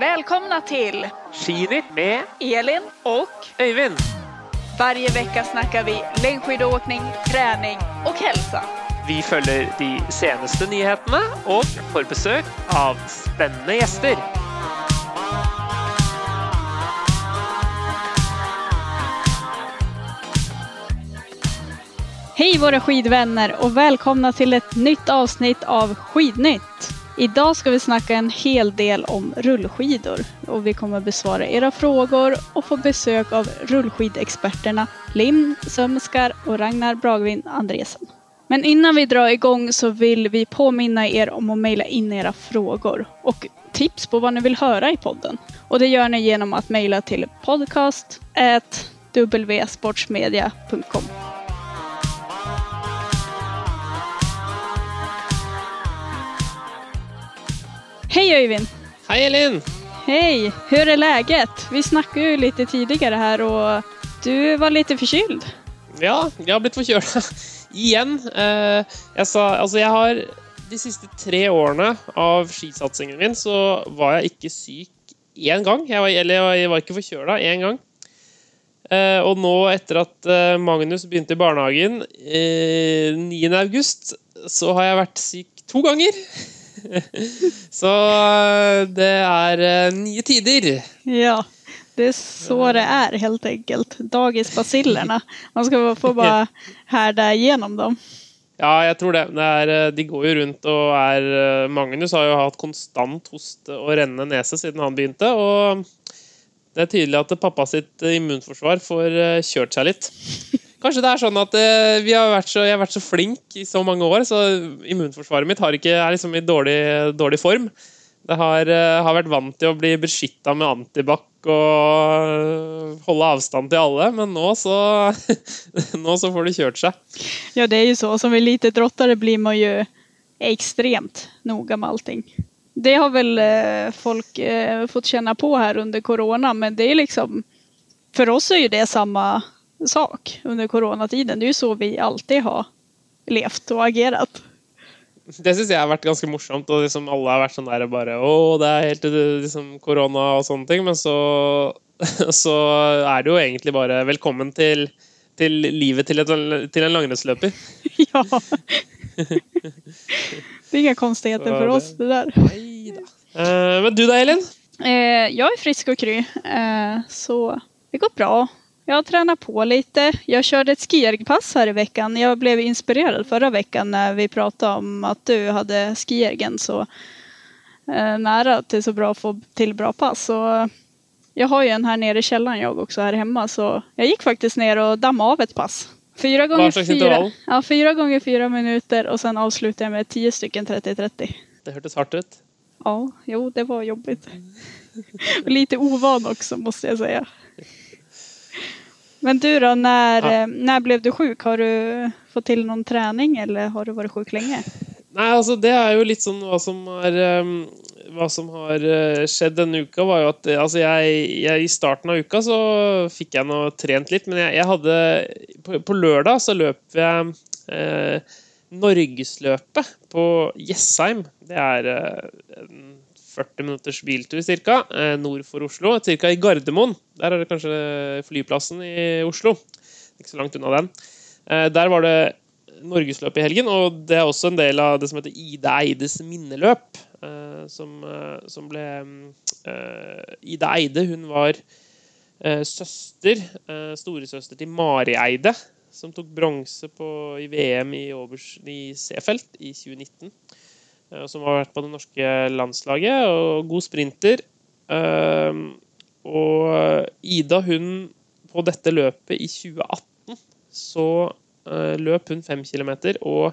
Välkomna till Skinytt med Elin och Øyvind. varje vecka snackar vi längdskidåkning, träning och hälsa. Vi følger de seneste nyhetene og får besøk av spennende gjester. Hej våra skidvänner och välkomna till ett nytt avsnitt av Skidnytt. Idag ska vi snacka en hel del om rullskidor och vi kommer besvara era frågor och få besök av rullskidexperterna Lim Sömskar och Ragnar Bragvin Andresen. Men innan vi drar igång så vill vi påminna er om att mejla in era frågor och tips på vad ni vill höra i podden. Och det gör ni genom att mejla till podcast Hej Öyvind! Hei, Elin. Hej! Hur är läget? Vi snackade ju lite tidigare här och du var lite förkyld. Ja, jeg har blitt forkjøla igjen. Eh, jeg sa Altså, jeg har De siste tre årene av skisatsingen min så var jeg ikke syk én gang. Jeg var, eller jeg var ikke forkjøla én gang. Eh, og nå, etter at eh, Magnus begynte i barnehagen eh, 9. august, så har jeg vært syk to ganger. så eh, det er eh, nye tider. Ja, det er så det er, helt enkelt. Dagisbasillene. Man skal få bare härda gjennom dem. Ja, jeg tror det. det er, eh, de går jo rundt og er Magnus har jo hatt konstant hoste og rennende nese siden han begynte. Og det er tydelig at pappa sitt immunforsvar får kjørt seg litt. Kanskje det er sånn at eh, har så, jeg har vært så flink i så mange år, så immunforsvaret mitt ikke, er liksom i dårlig, dårlig form. Det har, eh, har vært vant til å bli beskytta med antibac og holde avstand til alle, men nå så, nå så får det kjørt seg. Ja, det er jo så. Som elitidrottare blir man jo ekstremt nøye med allting. Det har vel eh, folk fått kjenne på her under korona, men det er liksom... For oss er jo det samma sak under koronatiden. Det er jo så vi alltid har levt og agert. Det syns jeg har vært ganske morsomt. Og liksom alle har vært sånn der bare Å, det er helt liksom, korona og sånne ting. Men så, så er det jo egentlig bare velkommen til, til livet til, et, til en langrennsløper. ja. det er ingen konstigheter for oss det der. Nei da. Eh, men du da, Elin? Eh, er är frisk og kry, eh, så det går bra. Jag har tränat på lite. Jag körde ett skiergpass här i veckan. Jag blev inspirerad förra veckan när vi pratade om att du hade skiergen så eh, nära till så bra att få till bra pass. Så jag har ju en här nere i källaren jag också här hemma så jag gick faktiskt ner och dammade av ett pass. Fyra gånger fyra, ja, fyra gånger fyra minuter och sen avslutade jag med tio stycken 30-30. Det hørtes hardt ut. Ja, jo, det var jobbigt. Lite ovan också, måste jag säga. Men du då, när, Ja. eh, när blev du sjuk? Har du fått till någon träning eller har du varit sjuk länge? Nei, altså Det er jo litt sånn hva som har Hva som har eh, skjedd denne uka, var jo at eh, altså jeg, jeg I starten av uka så fikk jeg nå trent litt, men jeg, jeg hadde på, på lørdag så løp jeg eh, Norgesløpet på Jessheim. Det er eh, en 40 minutters biltur ca. Eh, nord for Oslo. Ca. i Gardermoen. Der er det kanskje flyplassen i Oslo. Ikke så langt unna den. Eh, der var det Norgesløp i helgen, og det er også en del av det som heter Ida Eides minneløp. eh, som, som ble Ida Eide, hun var søster, storesøster til Mari Eide, som tok bronse i VM i, Obers, i Seefeld i 2019. eh, som har vært på det norske landslaget, og god sprinter. Eh, og Ida, hun På dette løpet i 2018 så eh, løp hun fem kilometer og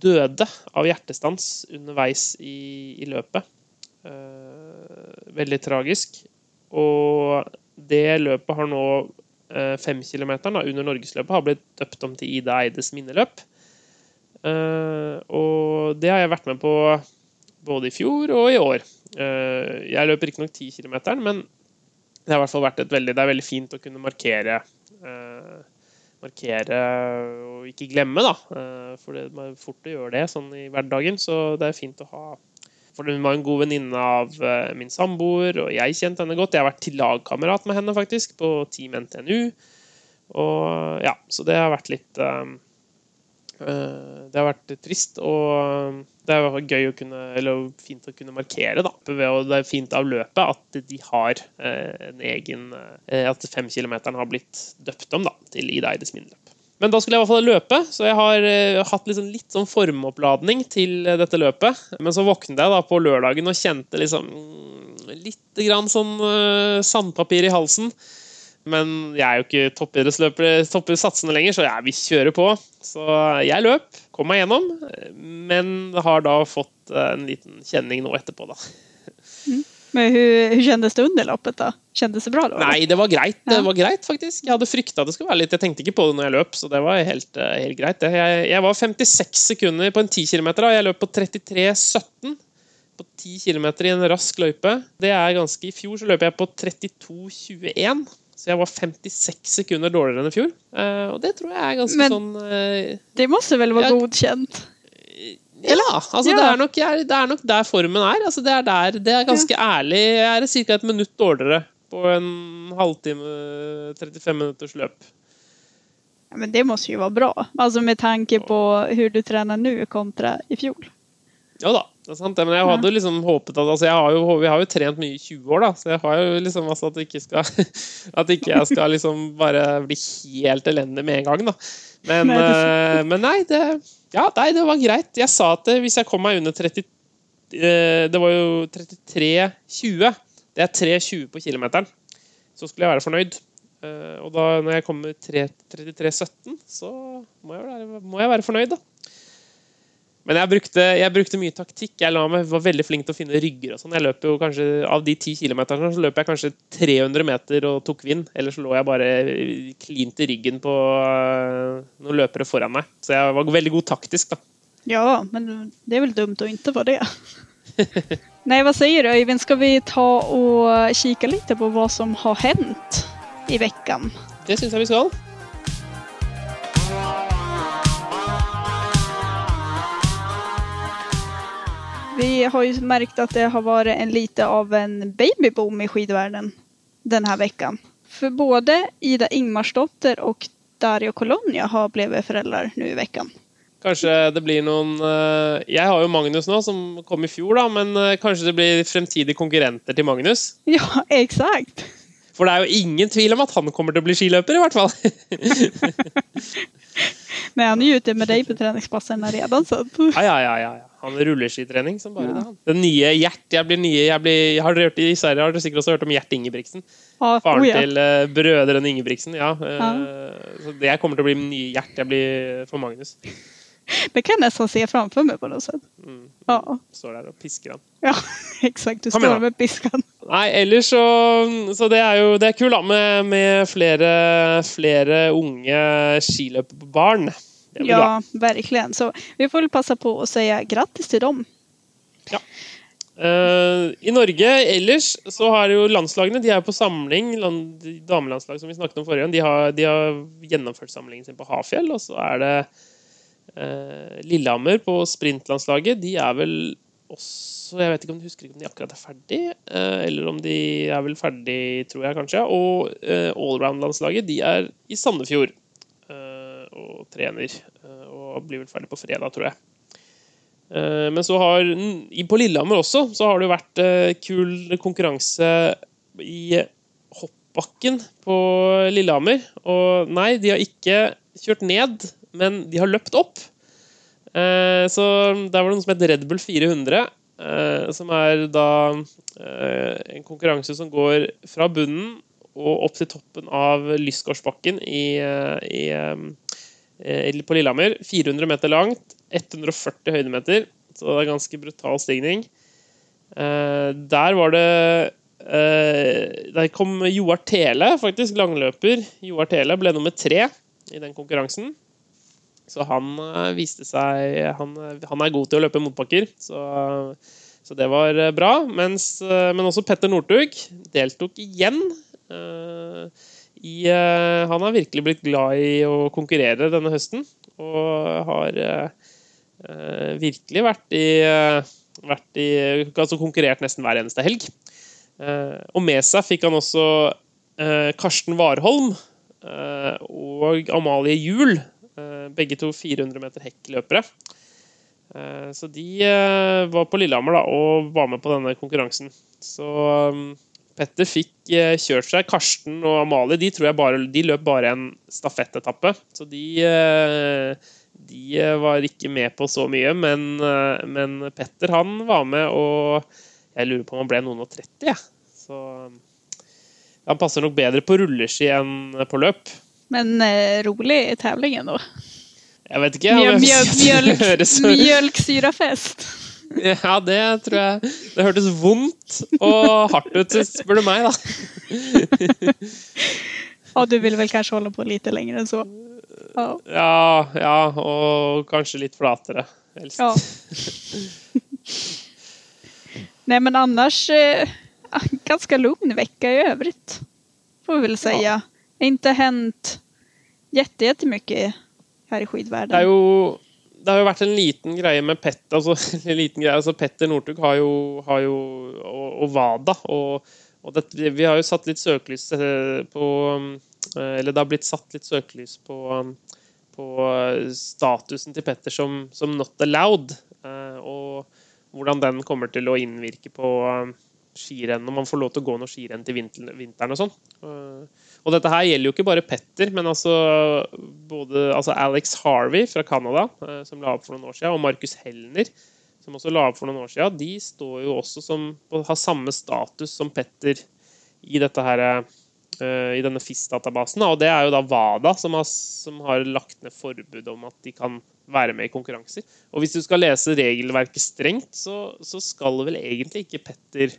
døde av hjertestans underveis i, løpet. Veldig tragisk. Og det løpet har nå femkilometeren under Norgesløpet har blitt døpt om til Ida Eides minneløp. Eh, og det har jeg vært med på både i fjor og i år. Eh, jeg løper riktignok 10 km, men det har i hvert fall vært et veldig, det er veldig fint å kunne markere, eh, markere og ikke glemme, da. For det er fort å gjøre det sånn i hverdagen, så det er fint å ha for hun var en god venninne av min samboer, og jeg kjente henne godt. Jeg har vært til lagkamerat med henne faktisk, på Team NTNU. Og ja, Så det har vært litt uh, Det har vært trist, og det er gøy å kunne, eller fint å kunne markere da, og det er fint av løpet at de har en egen At femkilometeren har blitt døpt om da, til Ida Eides minneløp. Men da skulle jeg i hvert fall løpe, så jeg har hatt liksom litt sånn formoppladning til dette løpet. Men så våknet jeg da på lørdagen og kjente liksom mm, litt grann sånn sandpapir i halsen. Men jeg er jo ikke toppidrettsløper topper satsene lenger, så jeg vil kjøre på. Så jeg løp, kom meg gjennom, men har da fått en liten kjenning nå etterpå, da. Mm. Men hvordan kjentes det under loppet da? Kjentes det bra da? Nei, det var greit. Det var greit, faktisk. Jeg hadde frykta det skulle være litt Jeg tenkte ikke på det når jeg løp, så det var helt, eh, helt greit. Jeg, jeg, var 56 sekunder på en 10 km, og jeg løp på 33,17 på 10 km i en rask løype. Det er ganske I fjor så løp jeg på 32,21. Så jeg var 56 sekunder dårligere enn i fjor. Uh, og det tror jeg er ganske Men, sånn uh, Det måtte vel være godkjent? Ja, altså ja. Det, er nok, det, er nok, der formen er. Altså det, er der, det er ganske ja. ærlig. Jeg er ca. et minutt dårligere på en halvtime, 35 minutters løp. Ja, men det må jo være bra, altså med tanke på hvordan du trener nå kontra i fjor. Ja da, det er sant Men jeg hadde liksom håpet at altså har jo, Vi har jo trent mye i 20 år, da, så jeg har jo liksom altså at, ikke skal, at ikke jeg skal liksom bare bli helt elendig med en gang, da. Men, nei, uh, men nei, det, ja, nei, det var greit. Jeg sa at hvis jeg kom meg under 30 uh, eh, Det var jo 33,20. Det er 3,20 på kilometeren. Så skulle jeg være fornøyd. Uh, og da når jeg kommer 33,17, så må jeg, være, må jeg være fornøyd, da. Men jeg brukte, jeg brukte, mye taktikk. Jeg meg, var veldig flink til å finne rygger. og sånn. Jeg løp jo kanskje, Av de ti kilometerne så løp jeg kanskje 300 meter og tok vind. Ellers lå jeg bare klint i ryggen på uh, noen løpere foran meg. Så jeg var veldig god taktisk, da. Ja, men det er vel dumt å ikke være det. Nei, hva sier du, Øyvind? Skal vi ta og kikke litt på hva som har hendt i uka? Det syns jeg vi skal. Vi har ju märkt att det har varit en lite av en babyboom i skidvärlden den här veckan. För både Ida Ingmarsdotter och Dario Colonia har blivit föräldrar nu i veckan. Kanskje det blir noen eh, Jeg har jo Magnus nå, som kom i fjor, da, men eh, kanskje det blir fremtidige konkurrenter til Magnus? Ja, exakt. For det er jo ingen tvil om at han kommer til å bli skiløper, i hvert fall. Men han er jo ute med deg på treningsplassen redan, så ja, ja, ja, ja. Han rulleskitrening som bare ja. det. Den nye Gjert jeg blir nye, jeg blir, Har dere hørt i Sverige har dere sikkert også hørt om Gjert Ingebrigtsen? Ah, Faren oh, ja. til uh, brødrene Ingebrigtsen. Ja. Uh, så jeg kommer til å bli nye Gjert jeg blir for Magnus. Det kan jeg nesten se framfor meg på noe sett. Mm. Ja. Står der og pisker han. Ja, eksakt. Du står med pisken. Nei, ellers så Så det er jo det er kult med, med flere, flere unge skiløperbarn. Ja, verkligen. Så vi får passe på å si grattis til dem. Ja. Uh, I Norge ellers så har jo landslagene de er på samling. Land, damelandslag som vi snakket om forrige gang, de har, de har, gjennomført samlingen sin på Hafjell. Og så er det uh, Lillehammer på sprintlandslaget. De er vel også Jeg vet ikke om de husker ikke om de akkurat er ferdig, uh, eller om de er vel ferdig, tror jeg kanskje. Og allround-landslaget de er i Sandefjord og trener. Eh, og blir vel ferdig på fredag, tror jeg. Eh, men så har på Lillehammer også så har det jo vært eh, kul konkurranse i hoppbakken på Lillehammer. Og nei, de har ikke kjørt ned, men de har løpt opp. Så der var det noe som het Red Bull 400. Som er da en konkurranse som går fra bunnen og opp til toppen av Lysgårdsbakken i, i i, på Lillehammer. 400 meter langt, 140 høydemeter, så det er ganske brutal stigning. Eh, der var det eh, Der kom Joar Tele, faktisk langløper. Joar Tele ble nummer tre i den konkurransen. Så han viste seg han, han, er god til å løpe motbakker, så, så det var bra. Mens, men også Petter Northug deltok igjen i, eh, han har virkelig blitt glad i å konkurrere denne høsten. Og har eh, virkelig vært i, vært i Altså konkurrert nesten hver eneste helg. og med seg fikk han også Karsten Warholm og Amalie Juel. Begge to 400 meter hekkløpere. Så de var på Lillehammer da, og var med på denne konkurransen. Så Petter fikk eh, kjørt seg. Karsten og Amalie de tror jeg bare, de løp bare en stafettetappe. Så de, eh, de eh, var ikke med på så mye. Men, men, Petter han var med, og jeg lurer på om han ble noen og 30. Ja. Så han passer nok bedre på rulleski enn på løp. Men eh, rolig i tevlingen, da. Jeg vet ikke. Mjøl, mjøl, mjølk, mjølksyrafest. Ja, det tror jeg Det hørtes vondt og hardt ut, spør du meg, da. Og du vil vel kanskje holde på litt lenger enn så? Ja. ja, ja og kanskje litt flatere, helst. Ja. Nei, men annars ganske ganska lugn vecka i övrigt. Får vi väl säga. Ja. Inte hänt jättemycket her i skidverden. Det er jo det har jo vært en liten greie med Petter altså, greie, altså Petter Northug har har jo og, og, Wada. Og, og det, vi har jo satt litt søkelys eh, på eh, Eller det har blitt satt litt søkelys på, på statusen til Petter som, som not allowed. Eh, og hvordan den kommer til å innvirke på skirenn, om man får lov til å gå noe skirenn til vinteren og sånn. Og dette her gjelder jo ikke bare Petter, men altså både altså Alex Harvey fra Canada, eh, som la opp for noen år siden, og Markus Hellner, som også la opp for noen år siden, de står jo også som har samme status som Petter i dette her eh, i denne FIS-databasen. Og det er jo da WADA som har, som har lagt ned forbud om at de kan være med i konkurranser. Og hvis du skal lese regelverket strengt, så, så skal vel egentlig ikke Petter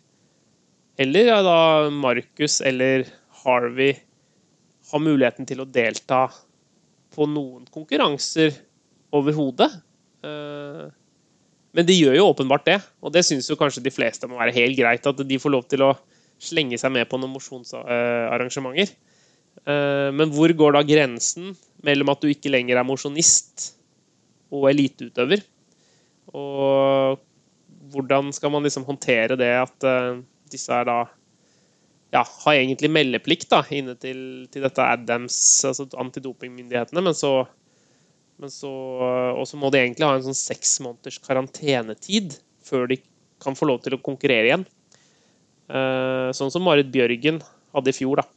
eller ja, da Markus eller Harvey har muligheten til å delta på noen konkurranser overhodet. Eh, men de gjør jo åpenbart det, og det syns kanskje de fleste må være helt greit. At de får lov til å slenge seg med på noen mosjonsarrangementer. Eh, men hvor går da grensen mellom at du ikke lenger er mosjonist og eliteutøver? Og hvordan skal man liksom håndtere det at eh, disse er da ja, har egentlig meldeplikt da, inne til, til dette Adams, altså antidopingmyndighetene. Men så, men så Og så må de egentlig ha en sånn seks måneders karantenetid før de kan få lov til å konkurrere igjen. Uh, sånn som Marit Bjørgen hadde i fjor, da.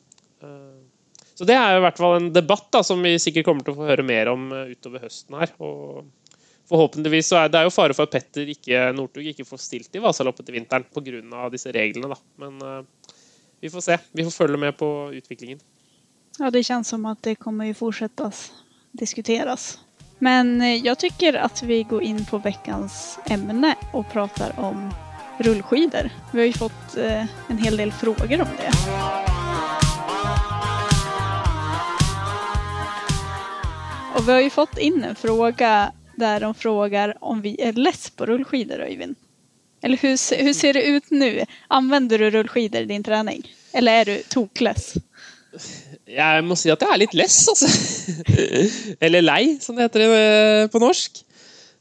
Uh, så det er i hvert fall en debatt da, som vi sikkert kommer til å få høre mer om uh, utover høsten her. Og forhåpentligvis så er det er jo fare for at Petter ikke, Northug ikke får stilt i Vasaloppet til vinteren pga. disse reglene, da. Men vi får se. Vi får følge med på utviklingen. Ja, det känns som at det kommer ju fortsättas diskuteras. Men eh, jeg tycker at vi går inn på veckans emne og prater om rullskidor. Vi har ju fått eh, en hel del frågor om det. Og vi har ju fått inn en fråga der de frågar om vi er less på rullskidor, Øyvind. Eller hur ser det ut nu? Använder du rullskidor i din träning? Eller er du tokless? Jeg må si at jeg er litt less, altså. Eller lei, som det heter eh, på norsk.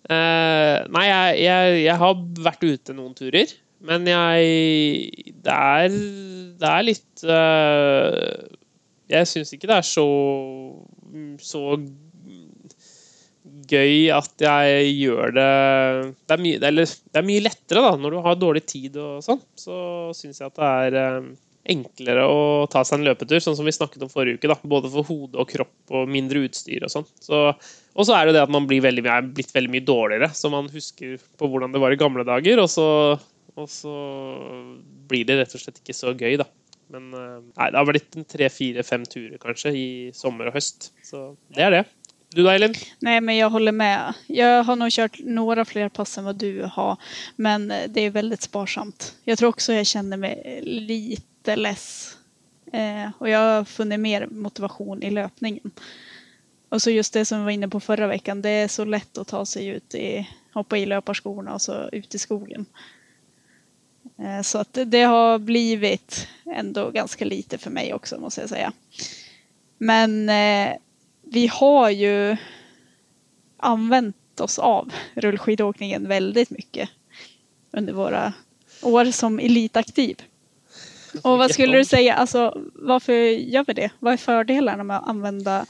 Uh, nei, jeg, jeg, jeg, har vært ute noen turer, men jeg Det er, det er litt uh, Jeg syns ikke det er så så gøy at jeg gjør det Det er mye, eller, det er mye lettere da, når du har dårlig tid og sånn. Så syns jeg at det er eh, enklere å ta seg en løpetur, sånn som vi snakket om forrige uke. da, Både for hode og kropp og mindre utstyr og sånn. Så, og så er det det at man blir veldig, er blitt veldig mye dårligere, så man husker på hvordan det var i gamle dager. Og så, og så blir det rett og slett ikke så gøy, da. Men eh, nei, det har blitt tre-fire-fem turer kanskje i sommer og høst. Så det er det. Du da, Elin? Nej, men jeg holder med. Jeg har nog kört några fler pass enn vad du har. Men eh, det er veldig sparsamt. Jeg tror også jeg kjenner meg litt less. Eh, och jag har funnet mer motivasjon i løpningen. Og så just det som vi var inne på förra veckan. Det er så lett å ta seg ut i, hoppa i löparskorna og så ut i skogen. Eh, så att det, det har blivit ändå ganska lite for meg også, måste jeg säga. Men eh, vi har ju använt oss av rullskidåkningen väldigt mycket under våra år som elitaktiv. Och vad skulle du säga, alltså varför gör vi det? Vad är fördelarna med att använda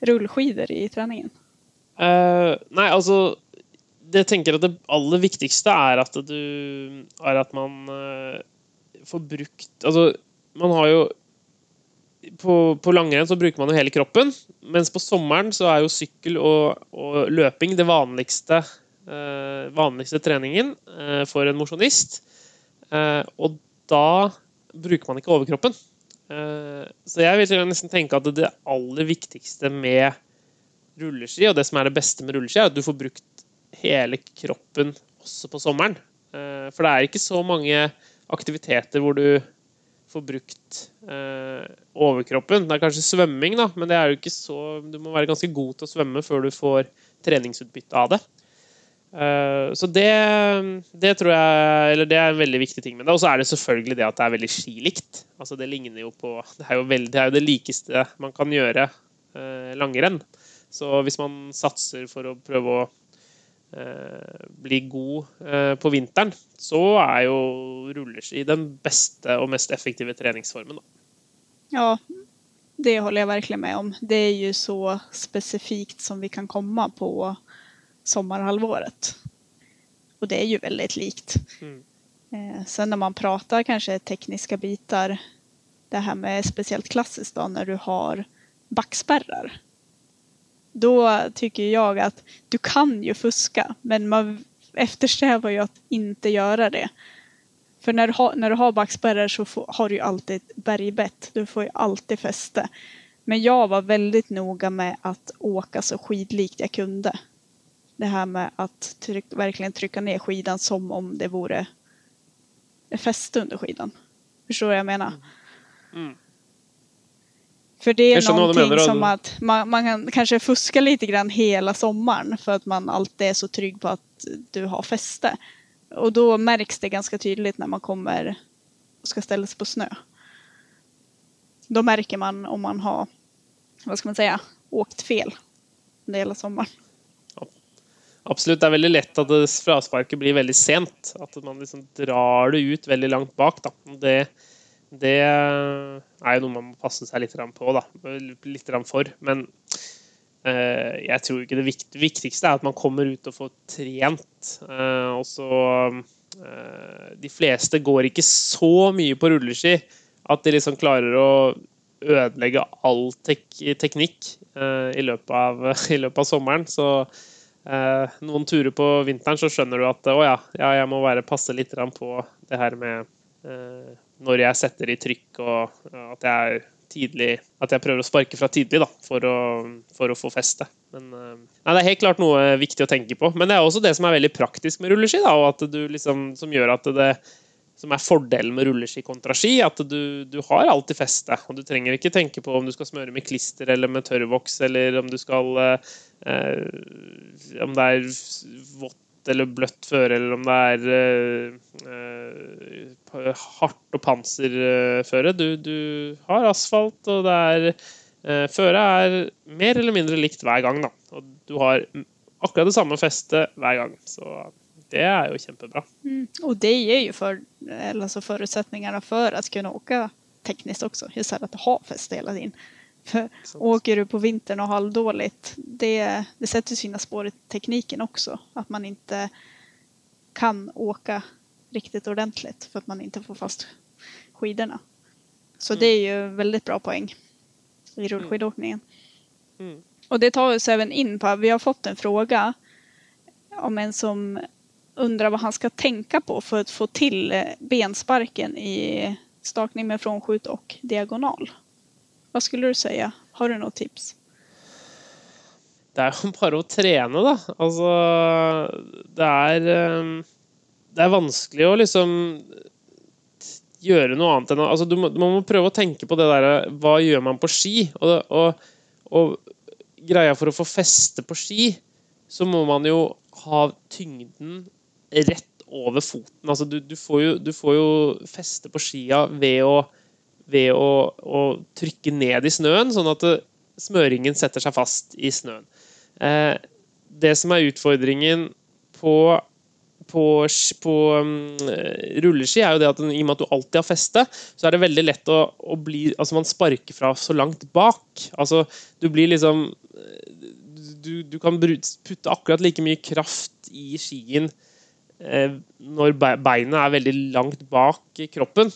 rullskidor i träningen? Uh, nei, altså jeg tenker at det aller viktigste er at du Er at man uh, får brukt Altså, man har jo på, på langrenn så bruker man jo hele kroppen, mens på sommeren så er jo sykkel og, og løping det vanligste, eh, vanligste treningen eh, for en mosjonist. Eh, og da bruker man ikke overkroppen. Eh, så jeg vil nesten tenke at det aller viktigste med rulleski, og det som er det beste med rulleski, er at du får brukt hele kroppen også på sommeren. Eh, for det er ikke så mange aktiviteter hvor du får brukt eh, overkroppen. Det er kanskje svømming, da, men det er jo ikke så Du må være ganske god til å svømme før du får treningsutbytte av det. Eh, så det, det tror jeg Eller det er en veldig viktig ting med det. Og så er det selvfølgelig det at det er veldig skilikt. Altså det ligner jo på Det er jo, veldig, det, er jo det likeste man kan gjøre eh, langrenn. Så hvis man satser for å prøve å bli god eh, på vinteren, så er jo rulleski den beste og mest effektive treningsformen. Ja, det holder jeg virkelig med om. Det er jo så spesifikt som vi kan komme på sommerhalvåret. Og det er jo veldig likt. Mm. Eh, sen när man prater kanskje tekniske biter, det her med spesielt klassisk da, når du har backspärrar. Då tycker jag att du kan ju fuska, men man eftersträvar ju att inte göra det. För när du har, när du har backspärrar så får, har du ju alltid ett bergbett. Du får ju alltid fäste. Men jag var väldigt noga med att åka så skidlikt jag kunde. Det här med att tryck, verkligen trycka ner skidan som om det vore fäste under skidan. Förstår du vad jag menar? Mm. För det är du någonting menar. som att man, man kan kanske fuska lite grann hela sommaren för att man alltid är så trygg på att du har fäste. Och då märks det ganska tydligt när man kommer och ska ställa sig på snö. Då märker man om man har, vad ska man säga, åkt fel under hela sommaren. Absolutt. Det er veldig lett at frasparket blir veldig sent. At man liksom drar det ut veldig langt bak. Da. Det, det er jo noe man må passe seg litt på, da. Litt for. Men eh, jeg tror ikke det viktigste er at man kommer ut og får trent. Eh, og så eh, De fleste går ikke så mye på rulleski at de liksom klarer å ødelegge all tek teknikk i, løpet av, i løpet av sommeren. Så noen turer på vinteren så skjønner du at å ja, jeg må bare passe litt på det her med når jeg setter i trykk, og at jeg tidlig At jeg prøver å sparke fra tidlig da, for å, for å få feste. Men eh, nei, det er helt klart noe viktig å tenke på. Men det er også det som er veldig praktisk med rulleski, da, og at du liksom, som gjør at det som er fordelen med rulleski kontra ski, at du, du har alltid feste. Og du trenger ikke tenke på om du skal smøre med klister eller med tørrvoks, eller om du skal eh, eh, Om det er vått eller bløtt føre, eller om det er uh, uh, hardt og panserføre. Du, du har asfalt, og det er uh, Føret er mer eller mindre likt hver gang, da. Og du har akkurat det samme festet hver gang. Så det er jo kjempebra. Mm. Og det gir jo for, altså forutsetningene for å kunne åke teknisk også. Just här att ha fäste hela tiden. Åker du på vintern och har halvdåligt, det, det sätter sina spår i tekniken också. Att man inte kan åka riktigt ordentligt för att man inte får fast skidorna. Så Mm. det är ju väldigt bra poäng i rullskidåkningen. Mm. Och det tar oss även in på, vi har fått en fråga om en som undrar vad han ska tänka på för att få till eh, bensparken i stakning med frånskjut och diagonal. Vad skulle du säga? Har du något tips? Det er jo bare å trene, da. Altså Det er eh, Det er vanskelig å liksom gjøre noe annet enn altså, du må, Man må prøve å tenke på det derre Hva gjør man på ski? Og, og, og greia for å få feste på ski, så må man jo ha tyngden rett over foten. Altså, du, du, får jo, du får jo feste på skia ved å, ved å, å trykke ned i snøen, sånn at smøringen setter seg fast i snøen. Eh, det som er utfordringen på, på, på um, rulleski, er jo det at i og med at du alltid har feste, så er det veldig lett å, å bli Altså, man sparker fra så langt bak. Altså, du blir liksom Du, du kan putte akkurat like mye kraft i skien eh, når beinet er veldig langt bak kroppen.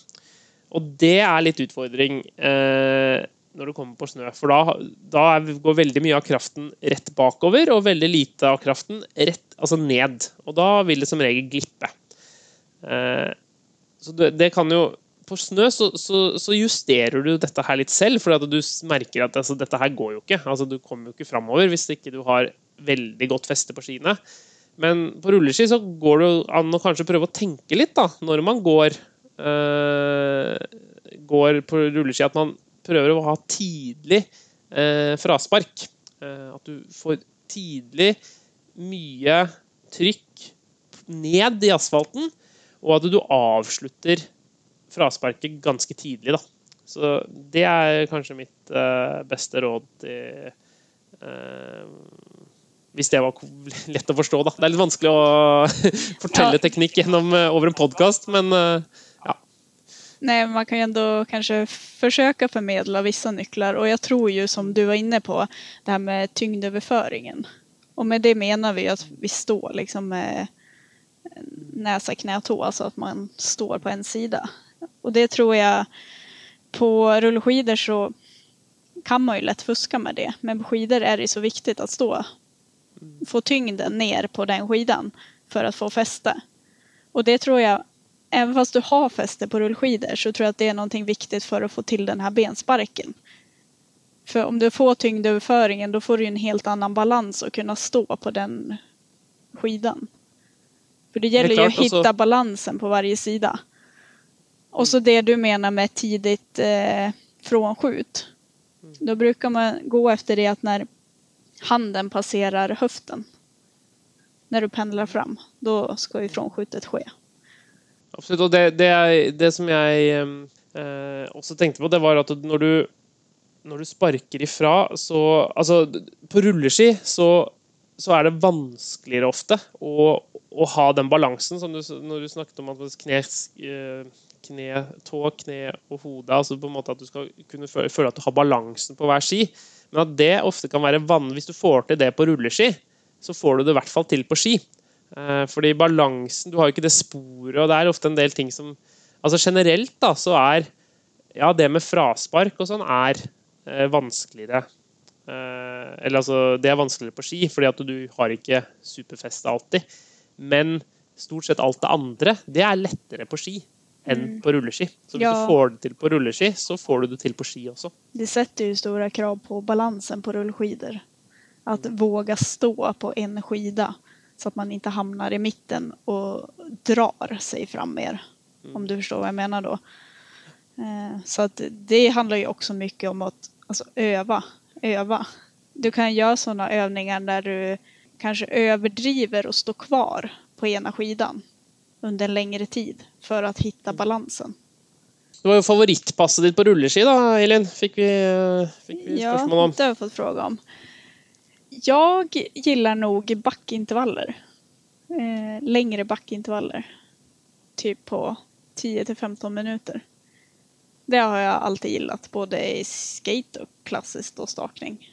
Og det er litt utfordring. Eh, når det kommer på snø. For da, da, går veldig mye av kraften rett bakover, og veldig lite av kraften rett, altså ned. Og da vil det som regel glippe. Eh, så det, det, kan jo På snø så, så, så, justerer du dette her litt selv, for du merker at altså, dette her går jo ikke. Altså, du kommer jo ikke framover hvis ikke du har veldig godt feste på skiene. Men på rulleski så går det an å kanskje prøve å tenke litt da, når man går, går på rulleski. At man prøver å ha tidlig eh, fraspark. Eh, at du får tidlig mye trykk ned i asfalten, og at du avslutter frasparket ganske tidlig. Da. Så det er kanskje mitt eh, beste råd til eh, hvis det var lett å forstå, da. Det er litt vanskelig å fortelle teknikk gjennom, eh, over en podkast, men eh, Nej, man kan ju ändå kanske försöka förmedla vissa nycklar och jag tror ju som du var inne på det här med tyngdöverföringen. Och med det menar vi att vi står liksom med näsa, knä, tå, alltså att man står på en sida. Och det tror jag på rullskidor så kan man ju lätt fuska med det. Men på skidor är det så viktigt att stå, få tyngden ner på den skidan för att få fäste. Och det tror jag även fast du har fäste på rullskidor så tror jag att det är någonting viktigt för att få till den här bensparken. För om du får tyngdöverföringen då får du en helt annan balans och kunna stå på den skidan. För det gäller det klart, ju att hitta så... balansen på varje sida. Och så det du menar med tidigt eh, frånskjut. Då brukar man gå efter det att när handen passerar höften. När du pendlar fram, då ska ju frånskjutet ske. Absolutt. Og det, det, det som jeg eh, også tenkte på, det var at når du, når du sparker ifra, så Altså, på rulleski så, så er det vanskeligere ofte å, å, ha den balansen som du, når du snakket om at kne, eh, kne, tå, kne og hode altså på en måte At du skal kunne føle, føle at du har balansen på hver ski. Men at det ofte kan være vanlig Hvis du får til det på rulleski, så får du det i hvert fall til på ski. Eh, fordi balansen Du har jo ikke det sporet, og det er ofte en del ting som Altså generelt da, så er Ja, det med fraspark og sånn er eh, vanskeligere. Eh, eller altså Det er vanskeligere på ski, fordi at du har ikke superfeste alltid. Men stort sett alt det andre, det er lettere på ski enn mm. på rulleski. Så hvis ja. du får det til på rulleski, så får du det til på ski også. Det setter jo store krav på balansen på rullskidor. at våge stå på en skida så att man inte hamnar i mitten och drar sig fram mer. Mm. Om du förstår vad jag menar då. Eh, så att det handlar ju också mycket om att alltså, öva. Öva. Du kan göra sådana övningar där du kanske överdriver och står kvar på ena skidan under en längre tid för att hitta mm. balansen. Det var jo favorittpasset ditt på rulleski, da, Elin? Fikk vi, fikk vi spørsmål om. Ja, det har vi fått fråga om. Jag gillar nog backintervaller. Eh, längre backintervaller. Typ på 10 till 15 minuter. Det har jag alltid gillat, både i skate och klassiskt och stakning.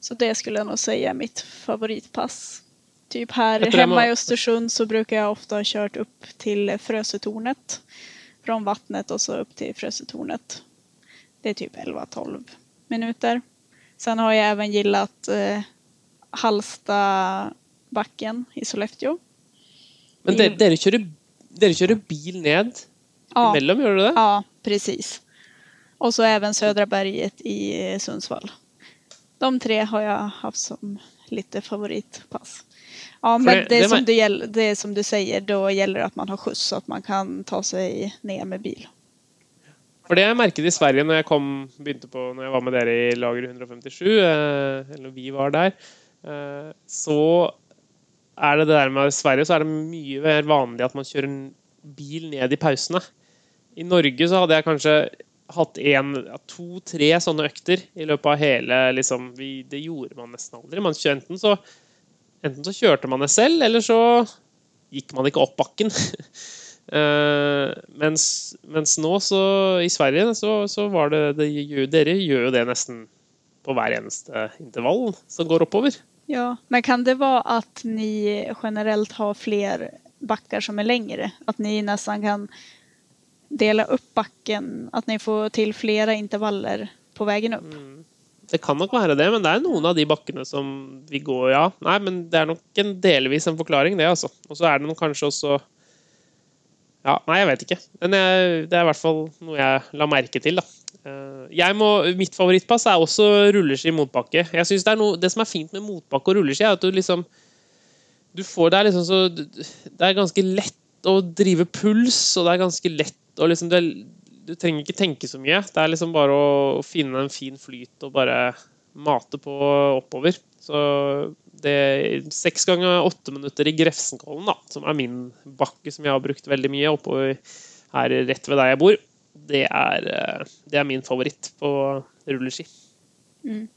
Så det skulle jag nog säga är mitt favoritpass. Typ här hemma i Östersund så brukar jag ofta ha kört upp till Frösetornet. Från vattnet och så upp till Frösetornet. Det är typ 11-12 minuter. Sen har jag även gillat eh, Halstabacken i Sollefteå. Men det, dere, kjører, dere kjører bil ned ja. emellan, gör du det? Ja, precis. Och så även Södra berget i eh, Sundsvall. De tre har jag haft som lite favoritpass. Ja, men det, det, det, som det, det som du säger, då gäller det att man har skjuts så att man kan ta sig ner med bil. For det jeg merket i Sverige når jeg kom, begynte på, når jeg var med dere i Lager 157, eh, eller vi var der, eh, så er det det der med Sverige så er det mye mer vanlig at man kjører en bil ned i pausene. I Norge så hadde jeg kanskje hatt to-tre sånne økter i løpet av hele liksom, vi, Det gjorde man nesten aldri. Man, enten, så, enten så kjørte man det selv, eller så gikk man ikke opp bakken. Uh, mens, mens, nå, så i Sverige, så, så var det, det, Dere gjør jo det nesten på hver eneste intervall som går oppover. Ja, men kan det være at ni generelt har flere bakker som er lengre? At ni nesten kan dele opp bakken? at ni får til flere intervaller på veien opp? Mm. Det kan nok være det, men det er noen av de bakkene som vi går, ja. Nei, men det er nok en delvis en forklaring, det, altså. Og så er det nok kanskje også Ja, nei, jeg vet ikke. Men jeg, det er i hvert fall noe jeg la merke til, da. Eh, jeg må, mitt favorittpass er også rulleski motbakke. Jeg synes det, noe, det som er fint med motbakke og rulleski, er at du liksom du får det er liksom så Det er ganske lett å drive puls, og det er ganske lett å liksom du, du, trenger ikke tenke så mye. Det er liksom bare å finne en fin flyt og bare mate på oppover. Så det Seks ganger åtte minutter i Grefsenkollen, da, som er min bakke som jeg har brukt veldig mye oppover her rett ved der jeg bor, det er, eh, det er min favoritt på rulleski. Mm.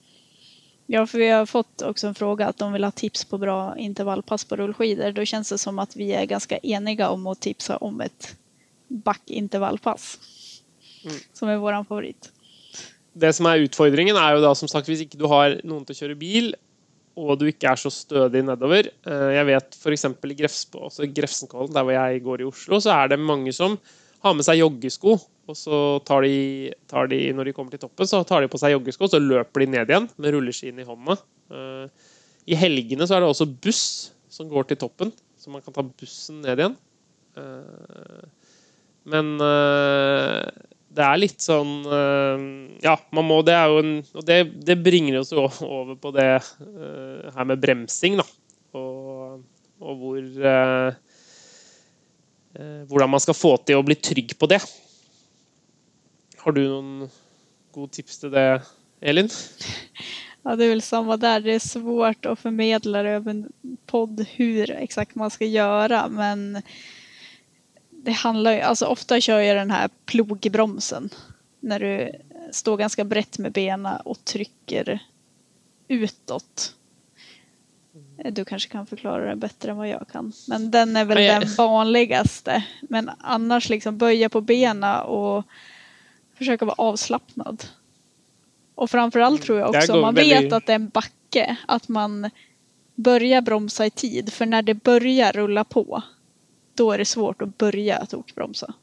Ja, for vi har fått också en fråga att de vill ha tips på bra intervallpass på rullskidor. Då känns det som att vi är ganska eniga om att tipsa om ett backintervallpass. Mm. Som er vår favorit. Det som er utfordringen, er jo da som sagt hvis ikke du har noen til å kjøre bil, og du ikke er så stødig nedover. Eh, jeg vet f.eks. i Grefsenkollen, der hvor jeg går i Oslo, så er det mange som har med seg joggesko og så tar de, tar de, når de kommer til toppen, så tar de på seg joggesko, så løper de ned igjen med rulleskiene i hånda. Eh, I helgene så er det også buss som går til toppen, så man kan ta bussen ned igjen. Eh, men det er litt sånn Ja, man må Det er jo en Og det, det bringer oss over på det her med bremsing, da. Og, og hvor Hvordan man skal få til å bli trygg på det. Har du noen gode tips til det, Elin? Ja, det er vel samme der. Det er svårt å formidle over en podd hur man skal gjøre, men det handler jo altså ofta kjører jeg den her plogbromsen når du står ganske brett med benen og trykker utåt. Du kanskje kan forklare det bedre enn vad jeg kan. Men den er vel den vanligste. Men annars liksom böja på benen og försöka vara avslappnad. Och framförallt tror jag också, man väldigt... vet att det är en backe, att man börjar bromsa i tid. För när det börjar rulla på, då är det svårt att börja tokbromsa.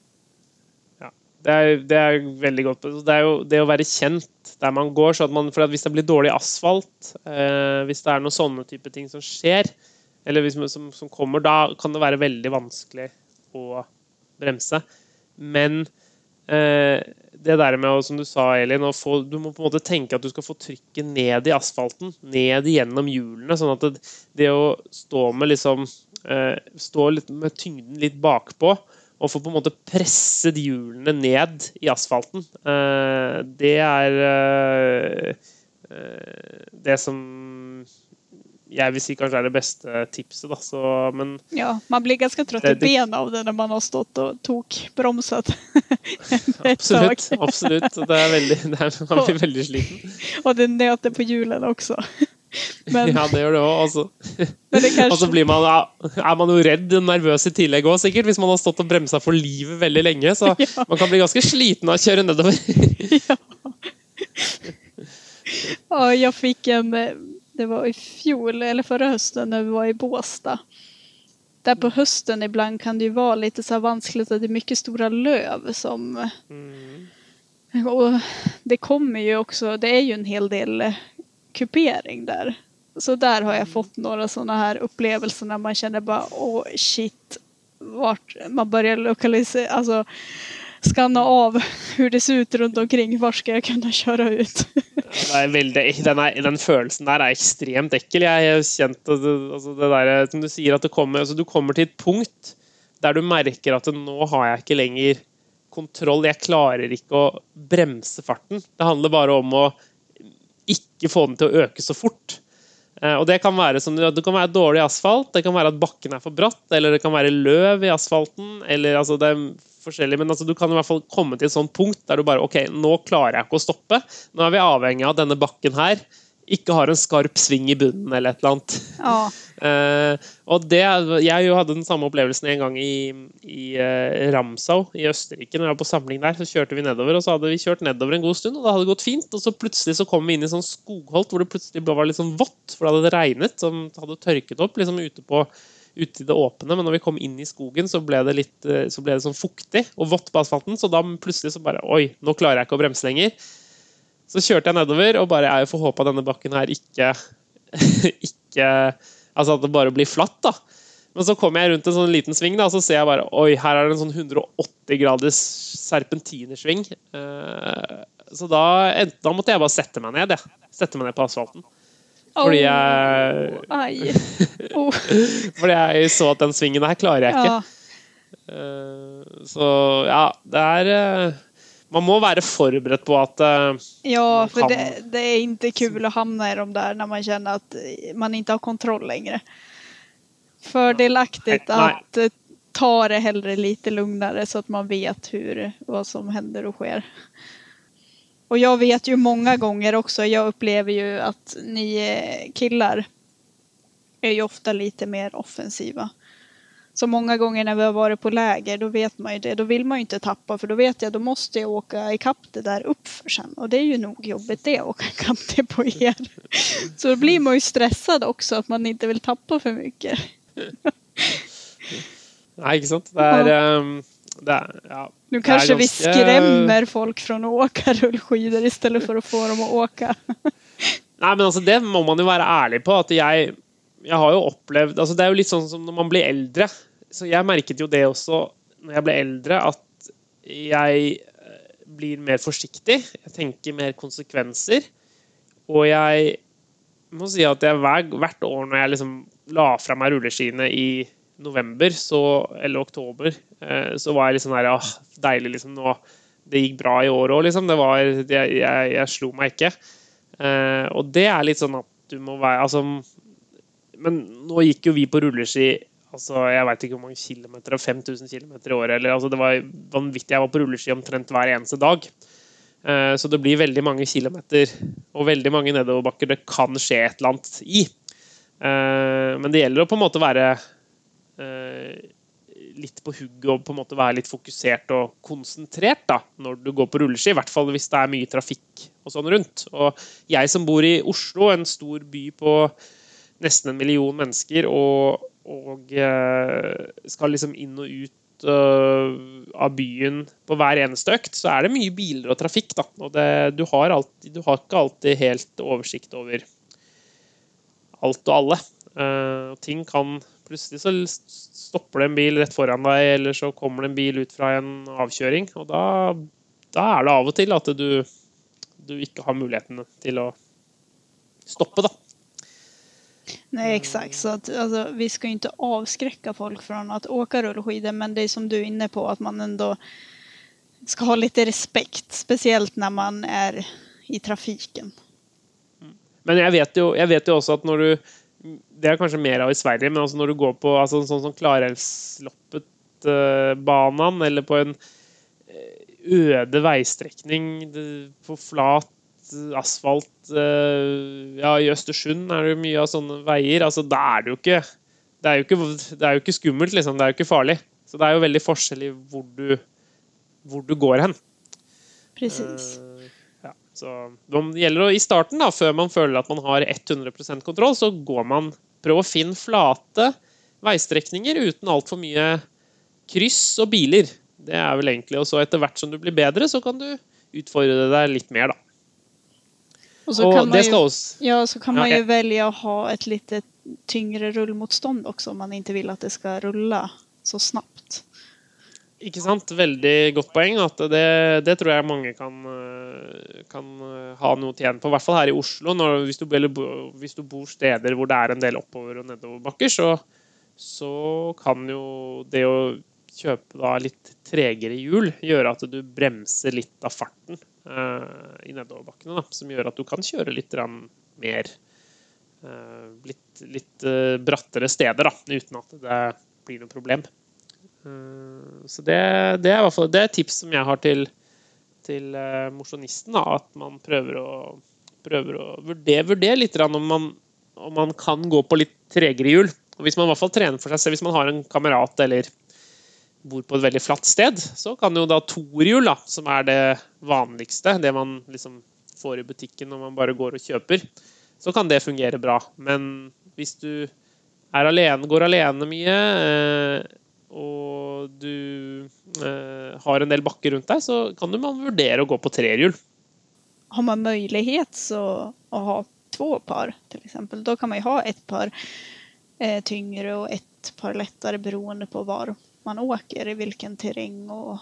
Ja, det er, det er veldig godt. Det er jo det å være kjent der man går. så at man, for at Hvis det blir dårlig asfalt, eh, hvis det er noen sånne type ting som skjer, eller hvis, som, som kommer, da kan det være veldig vanskelig å bremse. Men eh, det der med, som du sa, Elin, få, du må på en måte tenke at du skal få trykket ned i asfalten. Ned gjennom hjulene. Sånn at det, det å stå med liksom eh, Stå med tyngden litt bakpå og få på en måte presset hjulene ned i asfalten, eh, det er eh det som jeg vil si kanskje er det beste tipset. Da. Så, men, ja, man blir ganske trøtt i bena av det når man har stått og tok bromset. absolutt. absolutt. Det er veldig, det er, man blir veldig sliten. Og det nøter på hjulene også. Men, ja, det gjør det òg, altså. Kanskje... Og så blir man, er man jo redd og nervøs i tillegg òg, sikkert. Hvis man har stått og bremsa for livet veldig lenge. Så ja. man kan bli ganske sliten av å kjøre nedover. ja. Og jeg fikk en det var i fjol eller förra høsten när vi var i Båstad. Där på høsten ibland kan det ju vara lite så här vanskligt att det är mycket stora löv som... Mm. Och det kommer ju också, det är ju en hel del kupering där. Så där har jag mm. fått några sådana här upplevelser när man känner bara åh shit, vart man börjar lokalisera, alltså skanna av hur det ser ut rundt omkring. Hvor skal jeg kunne kjøre ut? veldig, den, er, den, følelsen der er ekstremt ekkel. Jeg har kjent altså det der, som du sier, at kommer, altså du kommer til et punkt der du merker at nå har jeg ikke lenger kontroll. Jeg klarer ikke å bremse farten. Det handler bare om å ikke få den til å øke så fort. Eh, og det kan, være som, det kan være dårlig asfalt, det kan være at bakken er for bratt, eller det kan være løv i asfalten. eller altså det er forskjellig, Men altså, du kan i hvert fall komme til et sånt punkt der du bare OK, nå klarer jeg ikke å stoppe. Nå er vi avhengig av denne bakken her ikke har en skarp sving i bunnen eller et eller annet. Ja. Uh, og det, jeg jo hadde den samme opplevelsen en gang i, i uh, Ramsau i Østerrike. Når jeg var på samling der, så kjørte vi nedover, og så hadde vi kjørt nedover en god stund, og det hadde gått fint. Og så plutselig så kom vi inn i sånn skogholt hvor det plutselig var litt sånn vått, for det hadde regnet, som hadde tørket opp liksom ute på ute i det åpne, men når vi kom inn i skogen, så ble det litt eh, så ble det sånn fuktig og vått på asfalten. Så da plutselig så bare Oi, nå klarer jeg ikke å bremse lenger. Så kjørte jeg nedover, og bare jeg får håpe at denne bakken her ikke, ikke Altså at det bare blir flatt, da. Men så kommer jeg rundt en sånn liten sving, da, og så ser jeg bare Oi, her er det en sånn 180 graders serpentinersving. Eh, så da, da måtte jeg bare sette meg ned, jeg. Sette meg ned på asfalten. Fordi jeg. Oh. Fordi jeg så at den svingen her klarer jeg ikke. Ja. Eh, Så ja, det er eh, Man må være forberedt på at eh, Ja, for kan- det, det er ikke kul å havne i de der når man kjenner at man ikke har kontroll lenger. Fordelaktig at ta det heller lite roligere, så at man vet hur, vad som hender og sker. Och jag vet ju många gånger också, jag upplever ju att ni killar är ju ofta lite mer offensiva. Så många gånger när vi har varit på läger, då vet man ju det. Då vill man ju inte tappa, för då vet jag, då måste jag åka ikapp det där uppför sen. Och det är ju nog jobbigt det, att åka ikapp det på er. Så då blir man ju stressad också, att man inte vill tappa för mycket. Nei, ikke sant? Det er, ja. det er Ja. Nu kanske vi skrämmer folk från att åka rullskidor istället för att få dem att åka. Nei, men altså, det må man jo være ærlig på. At jeg, jeg har jo opplevd altså, Det er jo litt sånn som når man blir eldre. Så jeg merket jo det også når jeg ble eldre, at jeg eh, blir mer forsiktig. Jeg tenker mer konsekvenser. Og jeg må si at jeg hver, hvert år når jeg liksom la fra meg rulleskiene i november så, eller oktober, så var jeg litt sånn ah, Deilig, liksom. Nå, det gikk bra i år òg, liksom. Det var, jeg, jeg, jeg slo meg ikke. Eh, og det er litt sånn at du må være Altså Men nå gikk jo vi på rulleski altså Jeg veit ikke hvor mange kilometer, 5000 km i året. Eller, altså, det var vanvittig. Jeg var på rulleski omtrent hver eneste dag. Eh, så det blir veldig mange kilometer og veldig mange nedoverbakker det kan skje et eller annet i. Eh, men det gjelder å på en måte være eh, litt på hugget og på en måte være litt fokusert og konsentrert da, når du går på rulleski. I hvert fall hvis det er mye trafikk og sånn rundt. Og jeg som bor i Oslo, en stor by på nesten en million mennesker, og, og eh, skal liksom inn og ut eh, av byen på hver eneste økt, så er det mye biler og trafikk. Da. Og det, du, har alltid, du har ikke alltid helt oversikt over alt og alle. Uh, ting kan Plutselig så stopper det en bil rett foran deg, eller så kommer det en bil ut fra en avkjøring. Og da, da er det av og til at du, du ikke har muligheten til å stoppe, da. Nej, exakt. Så att, alltså, vi ska ju inte avskräcka folk från att åka rullskidor, men det är som du är inne på, att man ändå ska ha lite respekt, speciellt när man är i trafiken. Men jeg vet, jo, jeg vet jo også at når du Det er kanskje mer av i Sverige, men altså når du går på altså sånn som Klarälvsloppet-banan, eller på en eh, øde veistrekning det- på flat eh, asfalt uh, Ja, i Østersund er det jo mye av sånne veier. Altså, da er det jo ikke det er jo ikke, det er jo ikke skummelt, liksom. Det er jo ikke farlig. Så det er jo veldig forskjell i hvor du, hvor du går hen. Precis. Eh, Ja, så det gjelder å, I starten, da, før man føler at man har 100% kontroll, så går man Prøv å finne flate veistrekninger uten altfor mye kryss og biler. Det er vel egentlig, og så Etter hvert som du blir bedre, så kan du utfordre deg litt mer. da. Og så Og man også ja, så kan Ja, man jo okej. välja att ha et litt tyngre rullmotstand også, om man ikke vil at det skal rulle så snabbt. Ikke sant? Veldig godt poeng. At det, det tror jeg mange kan, øh, kan øh, ha noe igjen på. I hvert fall her i Oslo. Når, hvis, du, hvis du bor steder hvor det er en del oppover- og nedoverbakker, så, så kan jo det å kjøpe da litt tregere hjul gjøre at du bremser litt av farten eh, i nedoverbakkene. Da, som gjør at du kan kjøre litt mer eh, litt, litt eh, brattere steder, da, uten at det blir noe problem. Eh, så det, det, er hvert fall et tips som jeg har til, til eh, mosjonisten. At man prøver å, prøver å vurdere, vurdere litt om man, om man kan gå på litt tregere hjul. Og hvis man i hvert fall trener for seg selv, hvis man har en kamerat eller bor på et veldig flatt sted, så kan jo da toerhjul, som er det vanligste, det man liksom får i butikken når man bare går og kjøper, så kan det fungere bra. Men hvis du er alene, går alene mye, eh, og du eh, har en del bakker rundt deg, så kan du man vurdere å gå på trehjul. Har man mulighet så å ha två par f.eks., da kan man jo ha et par eh, tyngre og ett par lettere, beroende på hvor man åker, i hvilken terreng og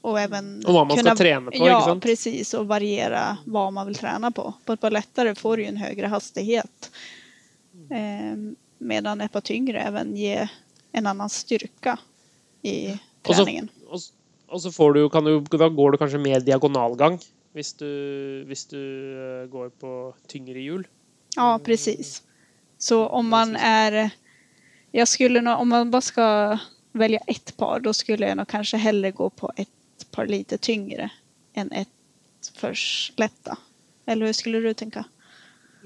och även Og hva man skal trene på, ja, sant? precis, och variera vad man vill träna på. På ett par lättare får du ju en högre hastighet. Eh, medan ett par tyngre även ger en annen styrke i Og så, og, så får du, kan du, da går du kanskje mer diagonalgang hvis du, hvis du eh, går på tyngre hjul. Ja, precis. Så om man er Jag skulle nog, om man bare skal välja ett par, då skulle jeg nog kanske hellre gå på ett par lite tyngre enn ett för lätta. Eller hur skulle du tänka?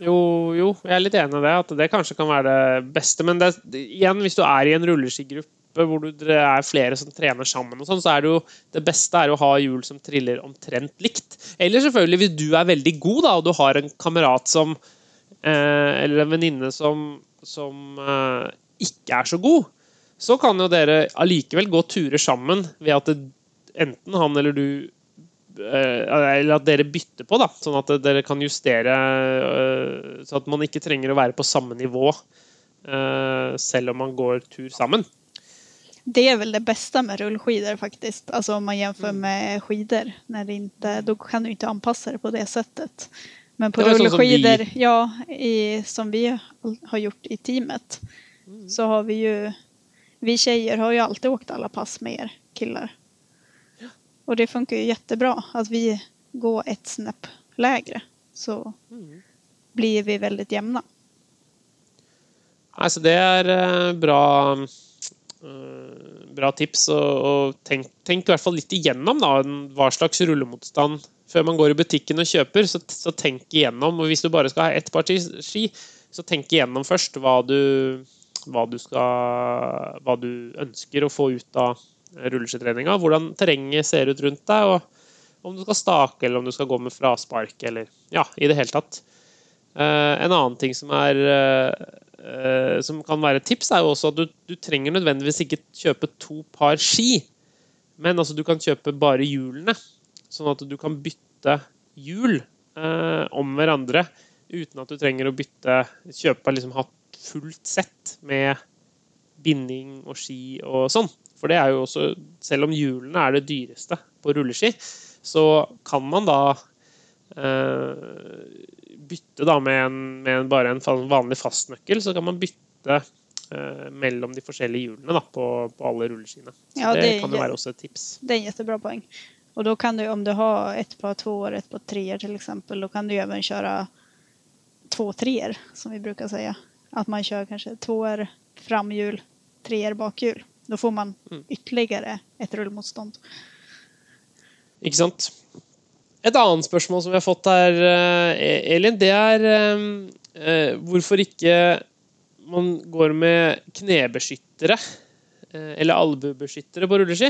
Jo, jo, jeg er litt enig i det. At det kanskje kan være det beste. Men det, igjen, hvis du er i en rulleskigruppe hvor det er flere som trener sammen, og sånn, så er det jo det beste er å ha hjul som triller omtrent likt. Eller selvfølgelig, hvis du er veldig god da, og du har en kamerat som eh, Eller en venninne som, som eh, ikke er så god, så kan jo dere allikevel gå turer sammen ved at det, enten han eller du eller at dere bytter på, da, sånn at dere kan justere sånn Så at man ikke trenger å være på samme nivå eh, selv om man går tur sammen. Det er vel det beste med rullskider, faktisk. Altså om man jämför med skidor. När det inte, då kan du ikke anpasse det på det sättet. Men på sånn som vi- ja, i, som vi har gjort i teamet, så har vi ju, vi tjejer har ju alltid åkt alla pass med er killar. Och det funkar ju jättebra att vi går ett snäpp lägre. Så blir vi väldigt jämna. Nei, det er eh, bra eh, bra tips. Og, og tenk, tenk i hvert fall litt igjennom da, hva slags rullemotstand før man går i butikken og kjøper. Så, så tenk igjennom. Og hvis du bare skal ha ett par ski, så tenk igjennom først hva du, hva du, skal, hva du ønsker å få ut av rulleskitreninga. Hvordan terrenget ser ut rundt deg, og om du skal stake, eller om du skal gå med fraspark, eller ja, i det hele tatt. Eh, en annen ting som er eh, som kan være et tips, er jo også at du, du trenger nødvendigvis ikke kjøpe to par ski. Men altså, du kan kjøpe bare hjulene, sånn at du kan bytte hjul eh, om hverandre uten at du trenger å bytte kjøpe liksom ha fullt sett med binding og ski og sånn. For det er jo også, selv om hjulene er det dyreste på rulleski, så kan man da eh, bytte da med, en, med en, bare en vanlig fastnøkkel, så kan man bytte eh, mellom de forskjellige hjulene da, på, på alle rulleskiene. Så Ja, det, det- kan jo være også et tips. Det er en kjempebra poeng. Og da kan du, om du har ett par tvåor, ett par treer f.eks., da kan du ju kjøre to två treor som vi bruker si. At man kjører kanskje toer framhjul, treer bakhjul. Då får man ytterligere et rullemotstand. Ikke sant? Et annet spørsmål som vi har fått her, eh, Elin, det er eh, eh, hvorfor ikke man går med knebeskyttere eller albuebeskyttere på rulleski?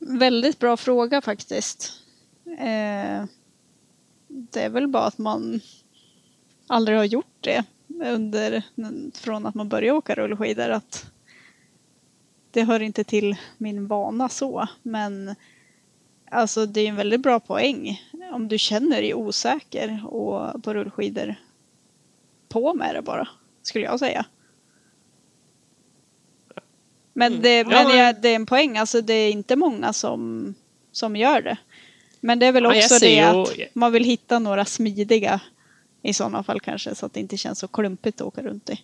Veldig bra fråga faktiskt. Eh, det er vel bare at man aldri har gjort det under, fra at man begynte å rullskidor. Att det hör inte till min vana så. Men alltså det är en väldigt bra poäng. Om du känner dig osäker och på rullskidor, på med det bara, skulle jag säga. Men, Mm. det, Ja, men jag, det är en poäng, alltså det är inte många som, som gör det. Men det är väl också det att man vill hitta några smidiga i sådana fall kanske, så att det inte känns så klumpigt att åka runt i.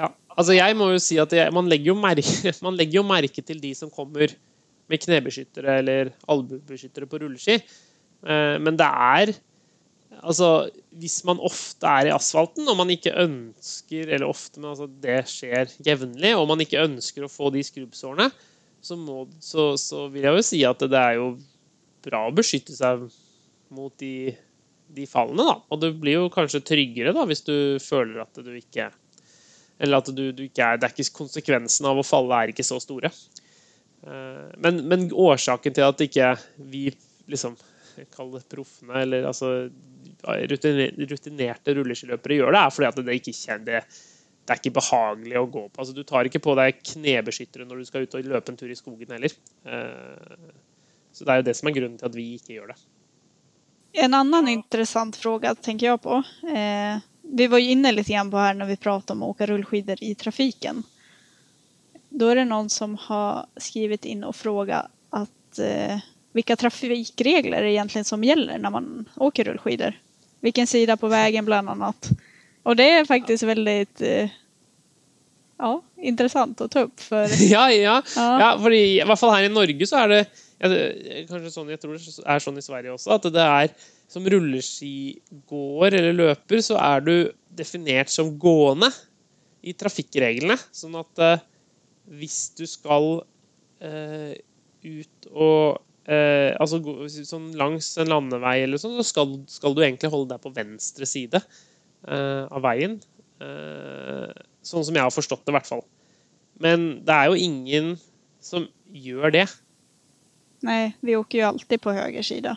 Ja, altså jeg må jo si at jeg, man, legger jo merke, man legger jo merke til de som kommer med knebeskyttere eller albuebeskyttere på rulleski. Eh, men det er Altså, hvis man ofte er i asfalten, og man ikke ønsker Eller ofte, men altså det skjer jevnlig, og man ikke ønsker å få de skrubbsårene, så, må, så, så vil jeg jo si at det er jo bra å beskytte seg mot de, de fallene, da. Og det blir jo kanskje tryggere da, hvis du føler at du ikke Eller at du, du ikke er Det er ikke konsekvensen av å falle er ikke så store. Eh, Men, men årsaken til at ikke vi liksom det proffene, eller altså rutinerte rulleskiløpere gjør det, er fordi at det ikke kjenner det, er ikke behagelig å gå på. Altså, du tar ikke på deg knebeskyttere når du skal ut og løpe en tur i skogen heller. Eh, Så det er jo det som er grunnen til at vi ikke gjør det. En annen interessant fråga tenker jeg på. Eh, vi var ju inne lite grann på här när vi pratade om att åka rullskidor i trafiken. Då är det någon som har skrivit in och frågat att eh, vilka trafikregler är egentligen som gäller när man åker rullskidor? Vilken sida på vägen bland annat. Och det är faktiskt väldigt eh, ja, intressant att ta upp för Ja, ja. Ja. ja fordi I hvert fall her i Norge så er det ja, det- Kanskje sånn jeg tror det er sånn i Sverige også, at det er som rulleskigåer eller løper, så er du definert som gående i trafikkreglene. Sånn at eh, hvis du skal eh, ut og eh, Altså gå, sånn langs en landevei eller sånn, så skal, skal du egentlig holde deg på venstre side eh, av veien. Eh, sånn som jeg har forstått det, i hvert fall. Men det er jo ingen som gjør det. Nei, vi åker jo alltid på høyre sida.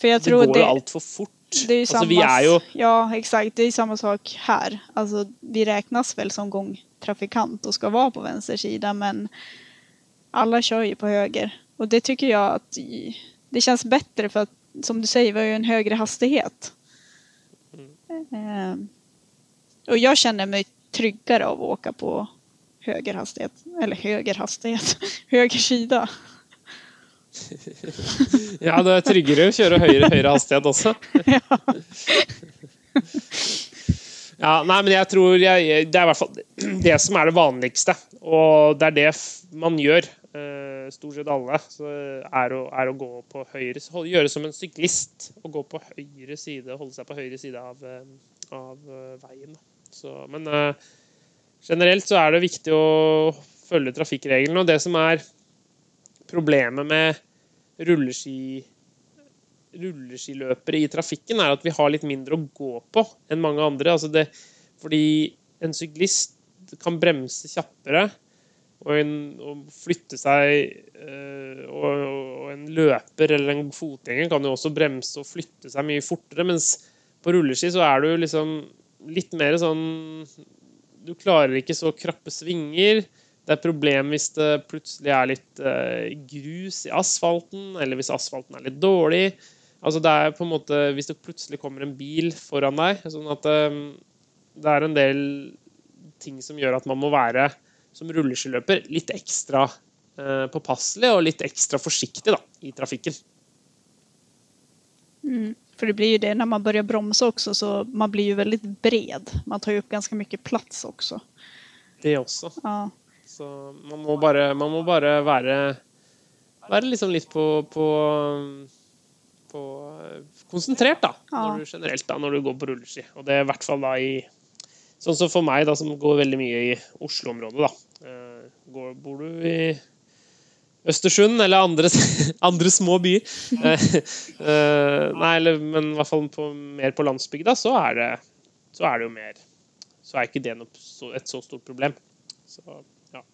För jag Det tror går det, jo altfor fort. det är ju Alltså, samma, vi är ju- Ja, exakt. Det är samma sak här. Alltså, vi räknas väl som gångtrafikant och ska vara på vänster sida, men alla kör ju på höger. Och det tycker jag att det känns bättre för att, som du säger, vi har ju en högre hastighet. Eh, och jag känner mig tryggare av att åka på höger hastighet. Eller höger hastighet. höger sida. Ja, det er tryggere å kjøre høyere, høyere hastighet også. Ja, nei, men jeg tror jeg, Det er i hvert fall det som er det vanligste. Og det er det man gjør, eh, stort sett alle. Så er å, er å gå på høyre Gjøre som en syklist. Og gå på høyre side, holde seg på høyre side av, eh, av eh, veien. Så, men generelt så er det viktig å følge trafikkreglene. Og det som er problemet med rulleski rulleskiløpere i trafikken, er at vi har litt mindre å gå på enn mange andre. Altså det, fordi en syklist kan bremse kjappere, og, en, og flytte seg øh, og, og en løper eller en fotgjenger kan jo også bremse og flytte seg mye fortere, mens på rulleski så er du liksom litt mer sånn Du klarer ikke så krappe svinger. Det er et problem hvis det plutselig er litt eh, grus i asfalten, eller hvis asfalten er litt dårlig. Altså det er på en måte Hvis det plutselig kommer en bil foran deg sånn at eh, Det er en del ting som gjør at man må være som rulleskiløper litt ekstra eh, påpasselig og litt ekstra forsiktig da, i trafikken. Mm. För det blir ju det när man börjar bromsa också så man blir ju väldigt bred. Man tar ju upp ganska mycket plats också. Det også. Ja. Så man må bare, man må bare være, være liksom litt på, på, på konsentrert, da. Ja. Når du, generelt, da, når du går på rulleski. Og det er i hvert fall da i Sånn som for meg, da, som går veldig mye i Oslo-området, da. Eh, Går, bor du i Østersund eller andre, andre små byer? Eh, eh, nei, eller, men i hvert fall på, mer på landsbygda, så er det, så er det jo mer Så er ikke det noe, så, et så stort problem. Så, ja.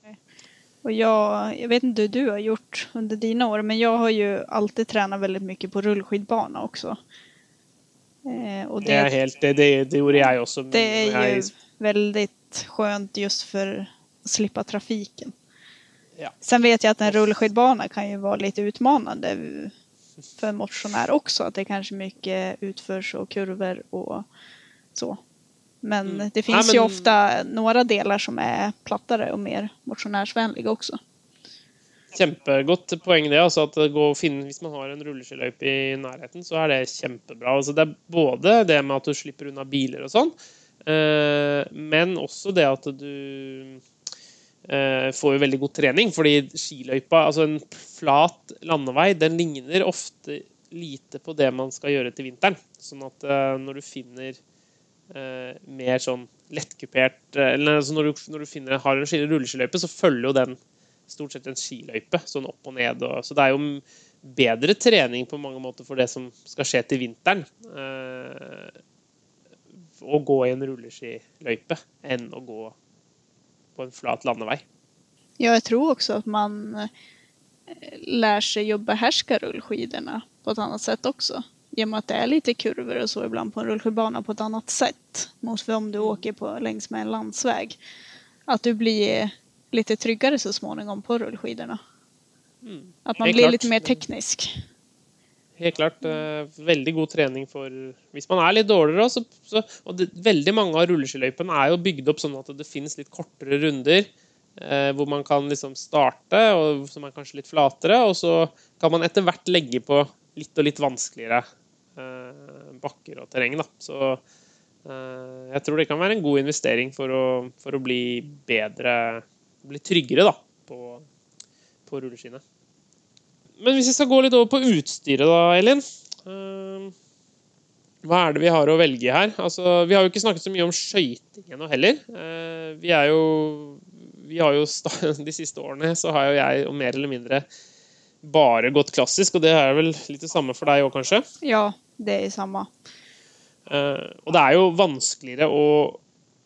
Och jag, jag vet inte hur du har gjort under dina år men jag har ju alltid tränat väldigt mycket på rullskidbana också. Eh, och Det, det, helt, det, det, det gjorde jeg også. det är ju jeg, väldigt skönt just för att slippa trafiken. Ja. Sen vet jag att en rullskidbana kan ju vara lite utmanande för en motionär också. Att det är kanske mycket utförs och kurvor och så. Men Mm. det finns Ja, ju men- ofta några delar som är plattare och mer motionärsvänliga också. Kjempegodt poeng, det. Altså at det går å finne, hvis man har en rulleskiløype i nærheten, så er det kjempebra. Altså det er både det med at du slipper unna biler og sånn, eh, men også det at du eh, får jo veldig god trening. Fordi skiløypa, altså en flat landevei, den ligner ofte lite på det man skal gjøre til vinteren. Sånn at eh, når du finner eh, mer sånn lettkupert eh, Eller altså når, du, når du finner, har en ski- rulleskiløype, så følger jo den stort sett en skiløype, sånn opp og ned. Og, så det er jo bedre trening på mange måter for det som skal skje til vinteren. Eh, å gå i en rulleskiløype enn å gå på en flat landevei. Ja, jeg tror også at man lær seg å beherske rullskidorna på sett annat sätt och med att det är lite kurvor och så ibland på en rullskidbana på ett annat sätt mot om du åker på, längs med en landsväg. Att du blir lite tryggare så småningom på rullskidorna. Mm. Att man Helt blir klart. lite mer teknisk. Helt klart. Eh, veldig god trening for Hvis man er litt dårligere, så, så Og det, veldig mange av rulleskiløypene er jo bygd opp sånn at det finnes litt kortere runder. Eh, hvor man kan liksom starte, og som er kanskje litt flatere. Og så kan man etter hvert legge på litt og litt vanskeligere bakker og terreng. Da. Så eh, jeg tror det kan være en god investering for å, for å bli bedre Bli tryggere da, på, på rulleskiene. Men hvis vi skal gå litt over på utstyret da, Elin. eh, hva er det vi har å velge her? Altså, vi har jo ikke snakket så mye om skøyting ennå heller. Eh, vi er jo vi har jo De siste årene så har jo jeg mer eller mindre bare gått klassisk, og det er vel litt det samme for deg òg, kanskje? Ja, det är samme. Uh, og det er jo vanskeligere å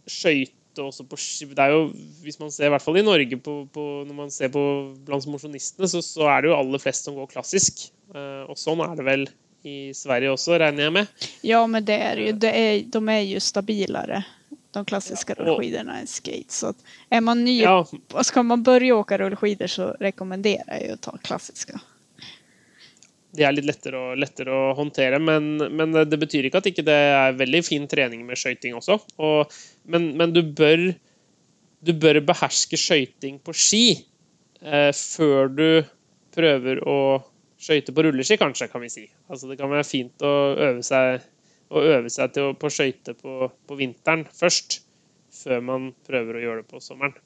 skøyte også på. Det er jo, hvis man ser i hvert fall i Norge, på, på, når man ser på blant mosjonistene, så, så er det jo aller flest som går klassisk. Uh, og sånn er det vel i Sverige også, regner jeg med. Ja, men det er jo, det er, de er jo stabilere. de klassiske Ja, och- enn skate. Så er man ny, Ja, skal man begynne å åke rullskidor så rekommenderer jeg å ta klassiska. De er litt lettere å, lettere å håndtere, men, men det betyr ikke at ikke det er veldig fin trening med skøyting også. Og, men, men du bør du bør beherske skøyting på ski eh, før du prøver å skøyte på rulleski, kanskje, kan vi si. Altså, det kan være fint å øve seg, å øve seg til å, på skøyte på, på vinteren først, før man prøver å gjøre det på sommeren.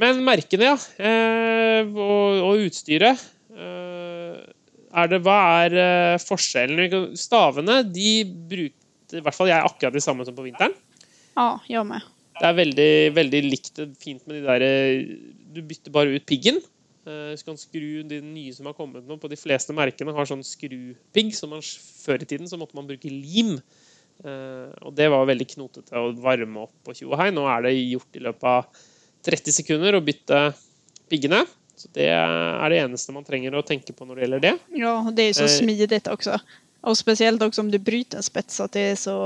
Men merkene, ja, eh, og, og utstyret eh, er det, Hva er eh, forskjellen? Stavene de bruker i hvert fall jeg akkurat de samme som på vinteren. Ja, gjør med. Det er veldig, veldig likt fint med de der eh, Du bytter bare ut piggen. Eh, Så kan skru de nye som har kommet nå på de fleste merkene, har sånn skrupigg. som man, Før i tiden så måtte man bruke lim. Og det var veldig knotete å varme opp på tjo og hei. Nå er det gjort i løpet av 30 sekunder å bytte piggene. Så det er det eneste man trenger å tenke på når det gjelder det. Ja, det er så smidig også. Og spesielt også också om du bryter en spets at det er så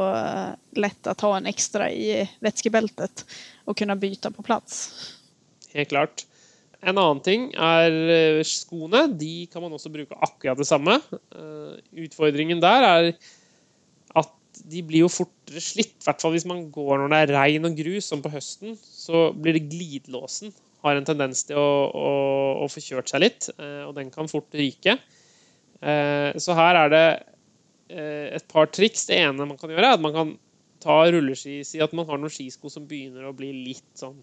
lett å ta ha en ekstra i vätskebältet og kunne bytte på plass. Helt klart. En annen ting er eh, skoene. De kan man også bruke akkurat det samme. Eh, Utfordringen der er at de blir jo fortere slitt. I hvert fall hvis man går når det er regn og grus, som på høsten. Så blir det glidelåsen. Har en tendens til å, å, å få kjørt seg litt, eh, og den kan fort ryke. Eh, Så her er det eh, et par triks. Det ene man kan gjøre, er at man kan ta rulleski Si at man har noen skisko som begynner å bli litt sånn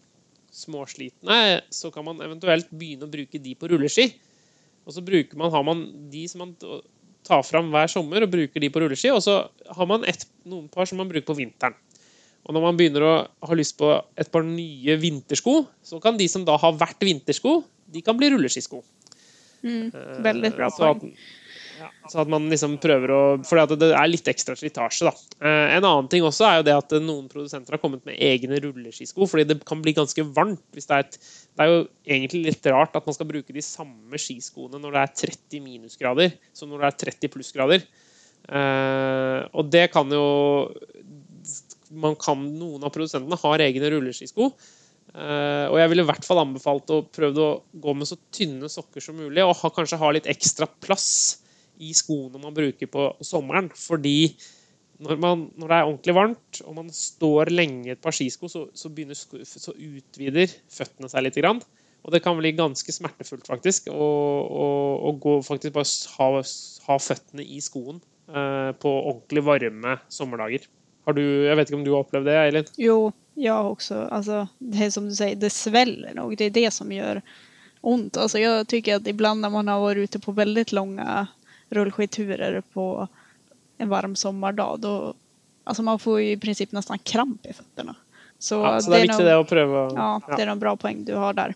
småslitne, så kan man eventuelt begynne å bruke de på rulleski. Og så man, har man de som man tar fram hver sommer og bruker de på rulleski, og så har man et, noen par som man bruker på vinteren. Og når man begynner å ha lyst på et par nye vintersko, så kan de som da har vært vintersko, de kan bli rulleskisko. Mm, veldig bra bra så at, så at man liksom prøver å For det er litt ekstra slitasje, da. Eh, En annen ting også er jo det at noen produsenter har kommet med egne rulleskisko, fordi det kan bli ganske varmt. hvis Det er et det er jo egentlig litt rart at man skal bruke de samme skiskoene når det er 30 minusgrader som når det er 30 plussgrader. Eh, og det kan jo man kan, Noen av produsentene har egne rulleskisko. Eh, og jeg ville i hvert fall anbefalt å prøve å gå med så tynne sokker som mulig, og ha, kanskje ha litt ekstra plass i skoene man bruker på sommeren. Fordi når, man, når det er ordentlig varmt, og man står lenge i et par skisko, så, så, sko- så utvider føttene seg litt. Grann. Og det kan bli ganske smertefullt, faktisk, å gå, faktisk bare ha, ha føttene i skoen eh, på ordentlig varme sommerdager. Har du, jeg vet ikke om du har opplevd det, Eilin? Jo, jeg også. Altså, det er som du sier, det svelger nok. Det er det som gjør vondt. Altså, jeg syns at ibland når man har vært ute på veldig lange rulleskiturer på en varm sommardag. da altså, man får ju i princip nesten kramp i føttene. Så, Ja, så det er viktig noen, det å prøve Ja, det er noen bra poeng du har der.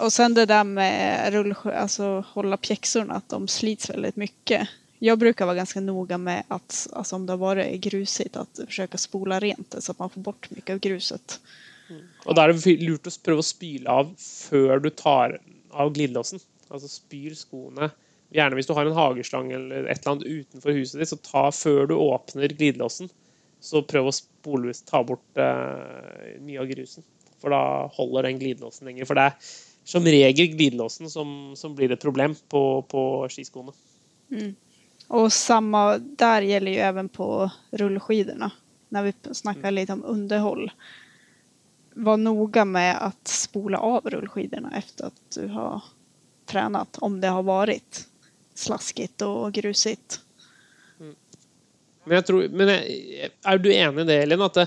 Og sen det der med å altså, holde pjeksene, at de slits veldig mycket. Jag brukar vara ganska noga med att, alltså om det har varit grusigt, att försöka spola rent det så att man får bort mycket av gruset. Og da er det lurt prøve å spyle av før du tar av glidelåsen. Altså spyl skoene. Gjerne hvis du har en hageslang eller et eller annet utenfor huset ditt, så ta før du åpner glidelåsen. Så prøv å spole, ta bort eh, mye av grusen. For da holder den glidelåsen lenger. For det er som regel glidelåsen som, som blir et problem på, på skiskoene. Och samma där gäller ju även på rullskidorna. När vi snackar lite om underhåll. Var noga med att spola av rullskidorna efter att du har tränat. Om det har varit slaskigt och grusigt. Men, jeg tror, men jeg, er du enig i det, Elin? At det,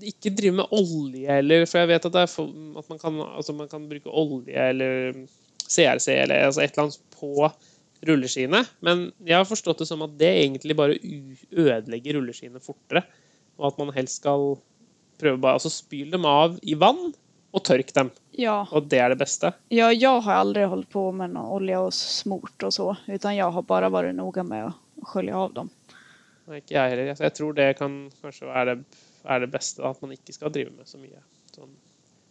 ikke drive med olje eller For jeg vet at, det for, at man, kan, altså man kan bruke olje eller CRC eller altså et eller annet på rulleskiene. Men jeg har forstått det som at det egentlig bare ødelegger rulleskiene fortere. Og at man helst skal prøve bare Altså spyl dem av i vann og tørk dem. Ja, Og det er det beste. ja, jeg har aldri holdt på med noe olje og smort og så. Utan jeg har bare vært nøye med å skjølje av dem. Nei, ikke jeg heller. Jeg tror det kan kanskje være det, er det beste, at man ikke skal drive med så mye. Sånn.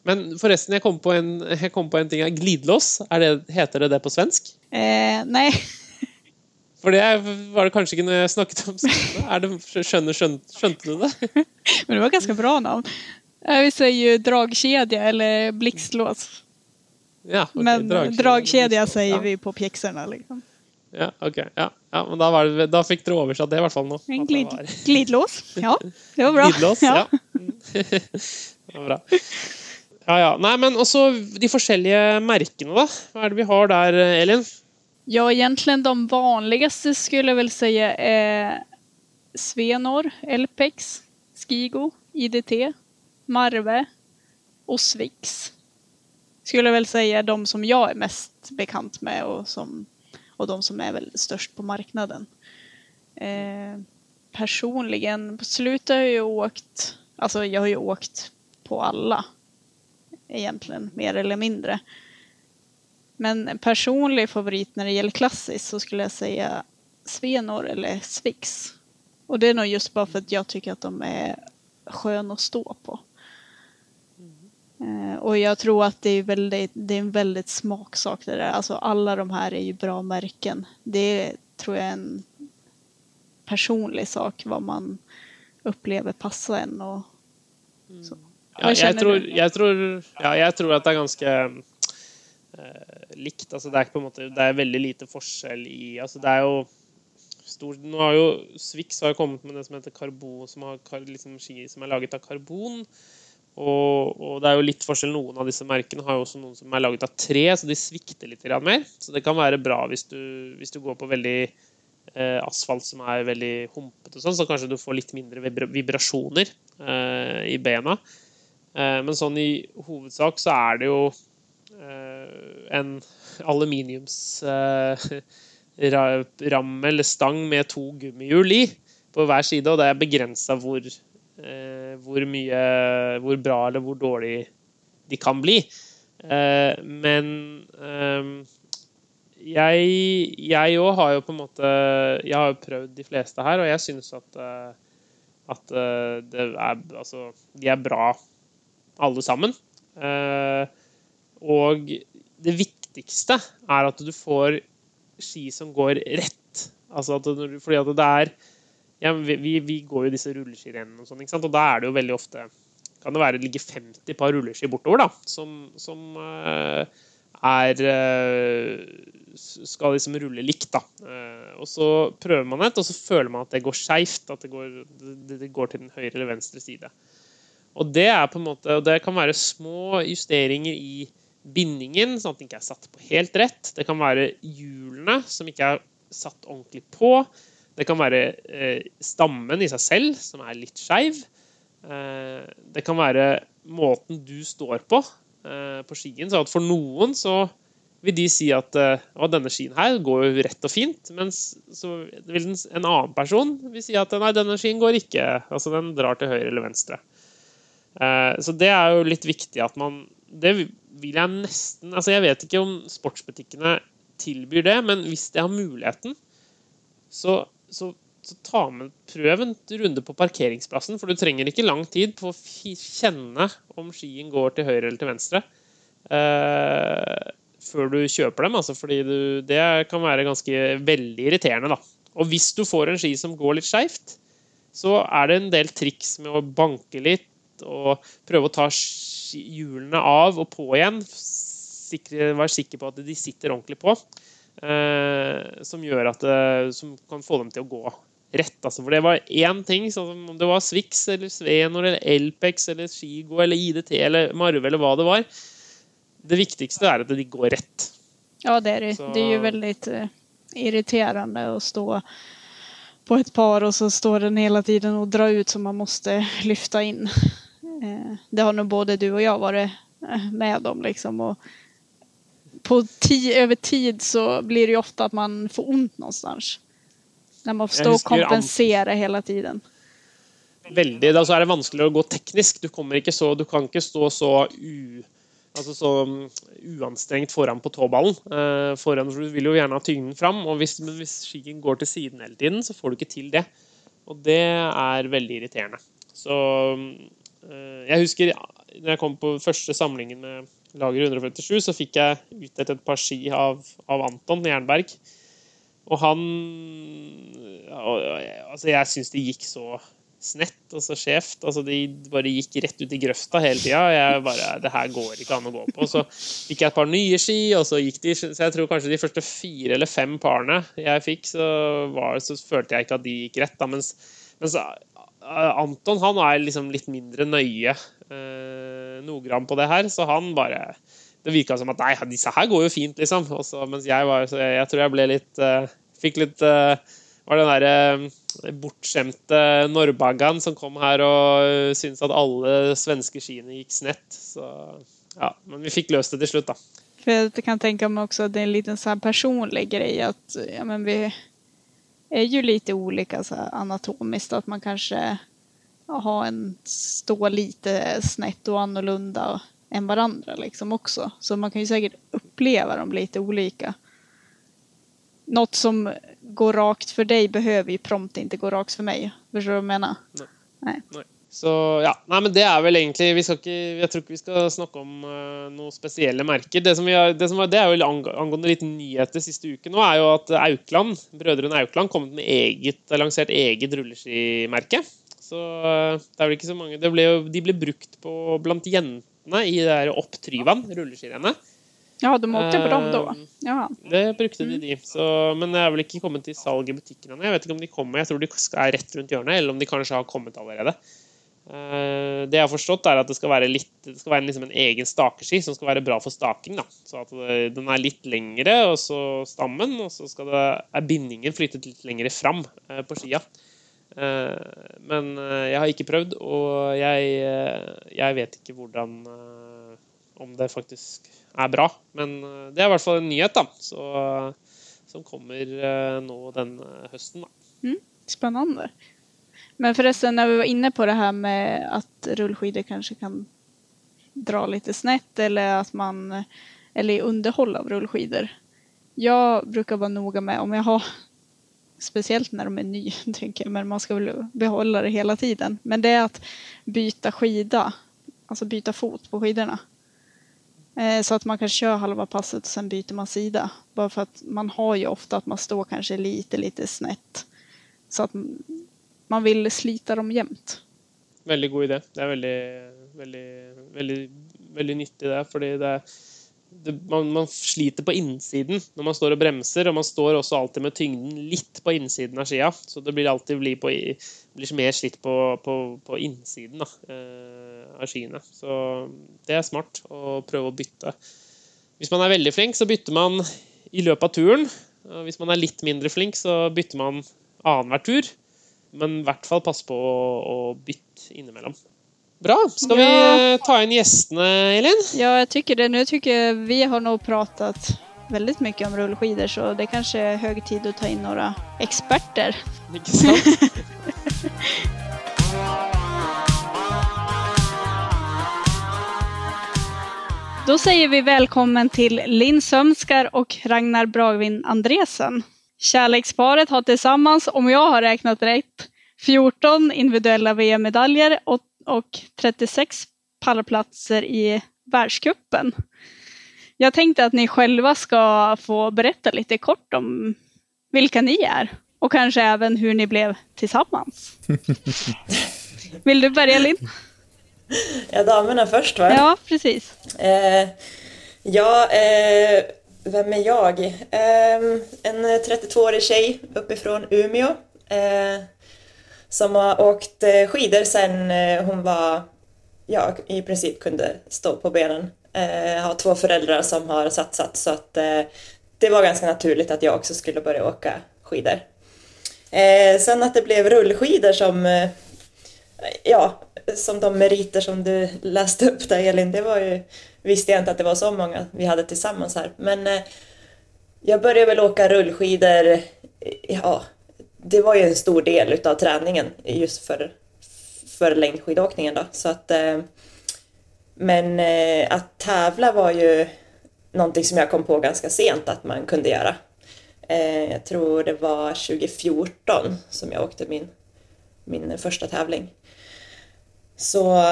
Men forresten, jeg kom på en, kom på en ting. her. Glidelås, er det, heter det det på svensk? Eh, nei. For det var det kanskje ikke når jeg snakket om. Det, skjønner, skjønte, skjønte du det? men det var ganske bra navn. Eh, Vi sier ju dragkedja eller blikslås. Ja, okay, Men dragkedje. sier ja. vi på pjekserne, Liksom. Ja, ok. Ja, ja men da, var det, da fikk dere oversatt det, i hvert fall nå. En glid, var glidlås. Ja, det var bra. Glidelås, ja. det var bra. Ja, ja. Nei, men også de forskjellige merkene, da. Hva er det vi har der, Elin? Ja, egentlig de vanligste skulle jeg vel si er Svenor, Elpex, Skigo, IDT, Marve og Swix. Skulle jeg vel säga de som jeg er mest bekant med og, som, og de som er vel størst på marknaden. Eh, personligen, på slutet har jeg jo åkt, Altså, jeg har jo åkt på alla egentligen, mer eller mindre. Men en personlig favorit när det gäller klassiskt så skulle jag säga Svenor eller Swix. Och det är nog just bara för att jag tycker att de är sköna att stå på. Eh, Och jag tror att det är, väldigt, det är en väldigt smaksak det där. Alltså alla de här är ju bra märken. Det tror jag är en personlig sak vad man upplever passar en och så. Ja, jeg, tror, jeg, tror, ja, jeg tror at det er ganske uh, likt. Altså, det er måte Det er veldig lite forskjell i Altså, det er jo stor, Nå har jo Swix har kommet med det som heter karbon, som har liksom, ski som er laget av karbon. Og, og det er jo litt forskjell. Noen av disse merkene har jo også noen som er laget av tre, så de svikter litt mer. Så det kan være bra hvis du, hvis du går på veldig eh, asfalt som er veldig humpete, sånn, så kanskje du får litt mindre vibra vibrasjoner eh, i bena. Eh, Men sånn i hovedsak så er det jo eh, en aluminiums eh, eller stang med to gummihjul i på hver side, og det er begrensa hvor, hvor mye Hvor bra eller hvor dårlig de kan bli. Men eh, jeg òg har jo på en måte Jeg har jo prøvd de fleste her, og jeg syns at at det er Altså, de er bra alle sammen. Eh, og det viktigste er at du får ski som går rett. Altså at du, fordi at det er ja, vi, vi- går jo disse rulleskirennene og sånn, og da er det jo veldig ofte kan det være ligge 50 par rulleski bortover, da, som, som eh, er eh, Skal liksom rulle likt, da. Og så prøver man et, og så føler man at det går skeivt. At det går, det, det går til den høyre eller venstre side. Og det måte, og det kan være små justeringer i bindingen, sånn at den ikke er satt på helt rett. Det kan være hjulene som ikke er satt ordentlig på. Det kan være eh, stammen i seg selv som er litt skeiv. Eh, det kan være måten du står på eh, på skien. Så for noen så vil de si at eh, å, denne skien her går jo rett og fint. Mens en annen person vil si at nei, denne skien går ikke. Altså den drar til høyre eller venstre. Eh, så det er jo litt viktig at man Det vil jeg nesten Altså jeg vet ikke om sportsbutikkene tilbyr det, men hvis de har muligheten, så, så, så ta med prøv en runde på parkeringsplassen. For du trenger ikke lang tid på å kjenne om skien går til høyre eller til venstre. Uh, før du kjøper dem, altså, fordi du, det kan være ganske veldig irriterende. Da. Og hvis du får en ski som går litt skeivt, så er det en del triks med å banke litt og prøve å ta hjulene av og på igjen. Sikre, være sikker på at de sitter ordentlig på. Eh, som at det, som kan få dem til å gå rett. Altså. For det var én ting, sånn om det var Swix eller Svenor eller Elpex eller Skigo eller IDT eller Marve eller hva det var. Det viktigste er at de går rett. Ja, det er det. Så- Det er jo veldig irriterende å stå på et par og så står den hele tiden og drar ut så man måste lyfta in. Eh, det har nog både du och jag varit eh, med om liksom. Och på ti- över tid så blir det ju ofta att man får ont någonstans. När man får stå och kompensera hela tiden. Veldig, da så er det vanskeligere å gå teknisk. Du, så, du kan ikke stå så u... Altså så mm, uanstrengt foran på tåballen. Eh, foran, for Du vil jo gjerne ha tyngden fram, og hvis, men hvis skien går til siden hele tiden, så får du ikke til det. Og det er veldig irriterende. Så eh, Jeg husker når jeg kom på første samlingen med Lager 157, så fikk jeg utdelt et par ski av, av Anton Jernberg. Og han Altså, jeg syns det gikk så snett og så skjevt. Altså, de bare gikk rett ut i grøfta hele tida. Jeg bare Det her går ikke an å gå på. Så fikk jeg et par nye ski, og så gikk de Så jeg tror kanskje de første fire eller fem parene jeg fikk, så, var, så følte jeg ikke at de gikk rett. Da. Mens, mens eh, Anton han er liksom litt mindre nøye eh, noggrann på det her, så han bare det virka som at nei, disse her går jo fint, liksom. Og så, mens jeg var jeg, jeg tror jeg ble litt eh, Fikk litt eh, Var den derre eh, bortskjemte Norrbaggan som kom her og uh, syntes at alle svenske skiene gikk snett. Så ja, men vi fikk løst det til slutt, da. For jeg kan tenke meg også at det er en liten sånn personlig greie at ja, men vi är ju lite olika så här anatomiskt. Att man kanske har en stå lite snett och annorlunda än varandra liksom också. Så man kan ju säkert uppleva dem lite olika. Något som går rakt för dig behöver ju prompt inte gå rakt för mig. Förstår du vad jag menar? Nei. Så ja, nei, men det er vel egentlig vi skal ikke, Jeg tror ikke vi skal snakke om uh, noen spesielle merker. Det som, vi har, det som var, det er jo angående litt nyheter siste uke nå, er jo at Aukland, brødrene Aukland kommet med eget, har lansert eget rulleskimerke. Så uh, det er vel ikke så mange det ble jo, De ble brukt på blant jentene i det der Opp Tryvann, rulleskirennet. Ja, de åkte på dem då. Um, Ja. Det brukte de, de. Så, men det er vel ikke kommet til salg i butikkene ennå. Jeg vet ikke om de kommer. Jeg tror de er rett rundt hjørnet, eller om de kanskje har kommet allerede. Eh, Det jeg har forstått, er at det skal være, litt, det skal være liksom en egen stakeski som skal være bra for staking. Da. Så at den er litt lengre, og så stammen, og så skal det, er bindingen flyttet litt lengre fram eh, på skia. Eh, Men jeg har ikke prøvd, og jeg, jeg vet ikke hvordan Om det faktisk er bra. Men det er i hvert fall en nyhet, da. Så, som kommer nå den høsten, da. Spännande. Men förresten, när vi var inne på det här med att rullskidor kanske kan dra lite snett eller att man eller i underhåll av rullskidor. Jag brukar vara noga med om jag har speciellt när de är nye, tänker men man ska väl behålla det hela tiden. Men det är att byta skida, alltså byta fot på skidorna. Eh, Så att man kan köra halva passet och sen byter man sida. Bara för att man har ju ofta att man står kanske lite, lite snett. Så att m- man vill slita dem jämt. Veldig god idé. Det er veldig, veldig, veldig, veldig nyttig, det. Fordi det, er- det man, man sliter på innsiden når man står og bremser, og man står også alltid med tyngden litt på innsiden av skia. Så det blir alltid blir, på, blir mer slitt på, på, på innsiden da, eh, av skiene. Så det er smart å prøve å bytte. Hvis man er veldig flink, så bytter man i løpet av turen. Hvis man er litt mindre flink, så bytter man annenhver tur. Men i hvert fall pass på å, å bytte innimellom. Bra. Skal vi Ja. eh, ta inn gjestene, Elin? Ja, jeg syns det. Nå syns jeg vi har nå pratet veldig mye om rullskidor så det er kanskje høy tid å ta inn noen eksperter. Ikke sant? Da sier vi velkommen til Linn Sømskar og Ragnar Bragvin Andresen. Kärleksparet har tillsammans, om jag har räknat rätt, 14 individuella VM-medaljer och, och 36 pallplatser i världscupen. Jag tänkte att ni själva ska få berätta lite kort om vilka ni är och kanske även hur ni blev tillsammans. Vill du börja Linn? Ja, damerna först va? Ja, precis. Eh, ja, eh, vem är jag? Eh, en 32-årig tjej uppifrån Umeå. Eh, som har åkt eh, skidor sedan eh, hon var, ja, i princip kunde stå på benen. Eh, har två föräldrar som har satsat så att eh, det var ganska naturligt att jag också skulle börja åka skidor. Eh, sen att det blev rullskidor som, eh, ja, som de meriter som du läste upp där Elin, det var ju, visste jag inte att det var så många vi hade tillsammans här. Men eh, jag började väl åka rullskidor, eh, ja, det var ju en stor del utav träningen just för, för längdskidåkningen då. Så att, eh, men eh, att tävla var ju någonting som jag kom på ganska sent att man kunde göra. Eh, jag tror det var 2014 som jag åkte min, min första tävling. Så,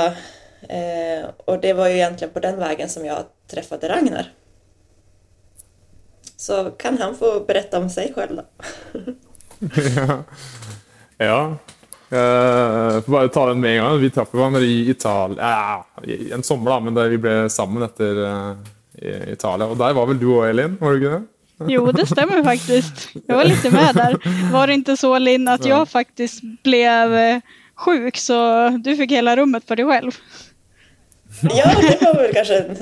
eh, och det var ju egentligen på den vägen som jag träffade Ragnar. Så kan han få berätta om sig själv då? ja. ja. Jeg får bare ta den med en gang. Vi traff hverandre i Italia ja, en sommer, da, men da vi ble sammen etter uh, i Italia. Og der var vel du òg, Elin? Var du ikke det? Jo, det stemmer faktisk. Jeg var litt med der. Var det ikke så Linn at jeg faktisk blev eh, sjuk så du fikk hele rummet for deg själv? Ja, det var vel kanskje en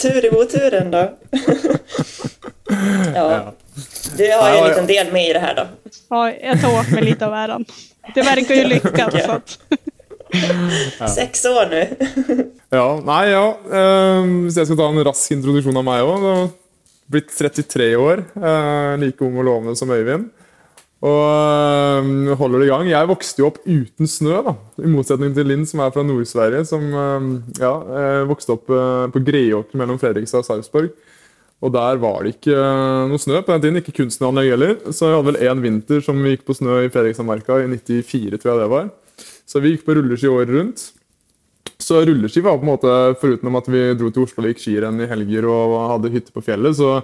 tur i oturen da. ja. Du har jo en liten del med i det her, da. Ja, jeg tar åt med litt av æren. Det virker jo lyckat. Ja. Seks Sex år nu. Ja, nei, ja. ehm, Hvis jeg skal ta en rask introduksjon av meg òg. Blitt 33 år. eh, like ung og lovende som Øyvind. Og ehm, holder det i gang. Jeg vokste jo opp uten snø, da. I motsetning til Linn, som er fra Nord-Sverige. Som ehm, ja, eh, vokste opp eh, på Greåker mellom Fredrikstad og Sarpsborg. Og der var det ikke eh, noe snø på den tiden. Ikke kunstneranlegg heller. Så jeg hadde vel én vinter som vi gikk på snø i Fredrikstadmarka i 94, tror jeg det var. Så vi gikk på rulleski året rundt. Så rulleski var på en måte, foruten at vi dro til Oslo og gikk skirenn i helger og hadde hytte på fjellet, så,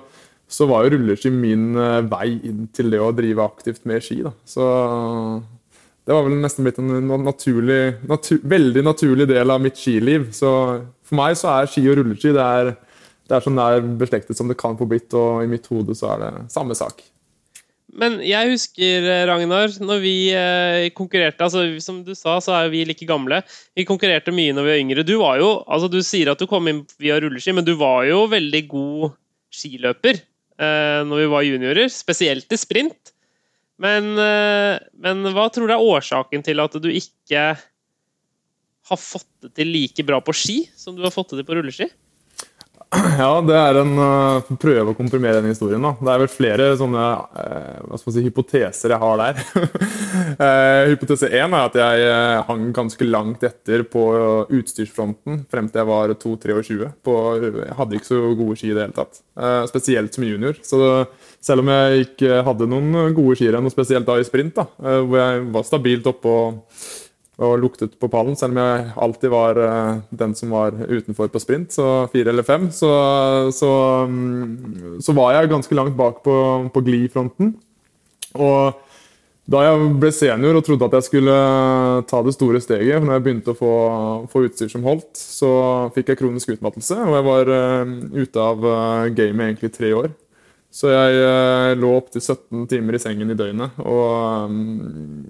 så var jo rulleski min eh, vei inn til det å drive aktivt med ski. Da. Så det var vel nesten blitt en naturlig, natur, veldig naturlig del av mitt skiliv. Så for meg så er ski og rulleski det er, det er så nær beslektet som det kan få blitt, og i mitt hode så er det samme sak. Men jeg husker, eh, Ragnar, når vi eh, konkurrerte altså Som du sa, så er vi like gamle. Vi konkurrerte mye når vi var yngre. Du var jo, altså du sier at du kom inn via rulleski, men du var jo veldig god skiløper eh, når vi var juniorer. Spesielt i sprint. Men, uh, men hva tror du er årsaken til at du ikke har fått det til like bra på ski som du har fått det til på rulleski? Ja, det er en uh, prøve å komprimere den historien. da. Det er vel flere sånne uh, si, hypoteser jeg har der. uh, hypotese én er at jeg hang ganske langt etter på utstyrsfronten frem til jeg var 2-23. På, jeg hadde ikke så gode ski i det hele tatt. Spesielt som junior. Så det, selv om jeg ikke hadde noen gode skirenn, og spesielt da i sprint, da, hvor jeg var stabilt oppå og luktet på pallen, selv om jeg alltid var eh, den som var utenfor på sprint, så fire eller fem, så, så, mm, så var jeg ganske langt bak på, på glidfronten. Og da jeg ble senior og trodde at jeg skulle ta det store steget, når jeg begynte å få, få utstyr som holdt, så fikk jeg kronisk utmattelse, og jeg var eh, ute av eh, gamet egentlig tre år. Så jeg eh, lå opptil 17 timer i sengen i døgnet og um,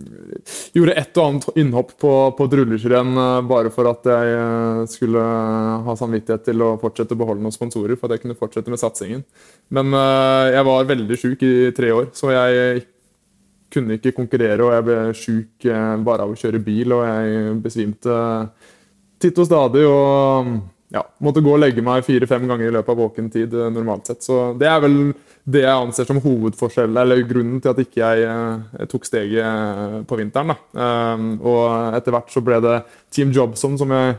gjorde et og annet innhopp på, på et rulleskirenn eh, bare for at jeg eh, skulle ha samvittighet til å fortsette å beholde noen sponsorer, for at jeg kunne fortsette med satsingen. Men uh, jeg var veldig sjuk i tre år, så jeg kunne ikke konkurrere, og jeg ble sjuk bare av å kjøre bil, og jeg besvimte titt og stadig. og ja, måtte gå og legge meg fire-fem ganger i løpet av våken tid eh, normalt sett. Så det er vel det jeg anser som hovedforskjellen, eller grunnen til at ikke jeg ikke tok steget eh, på vinteren. Da. Um, og etter hvert så ble det Team Jobson som jeg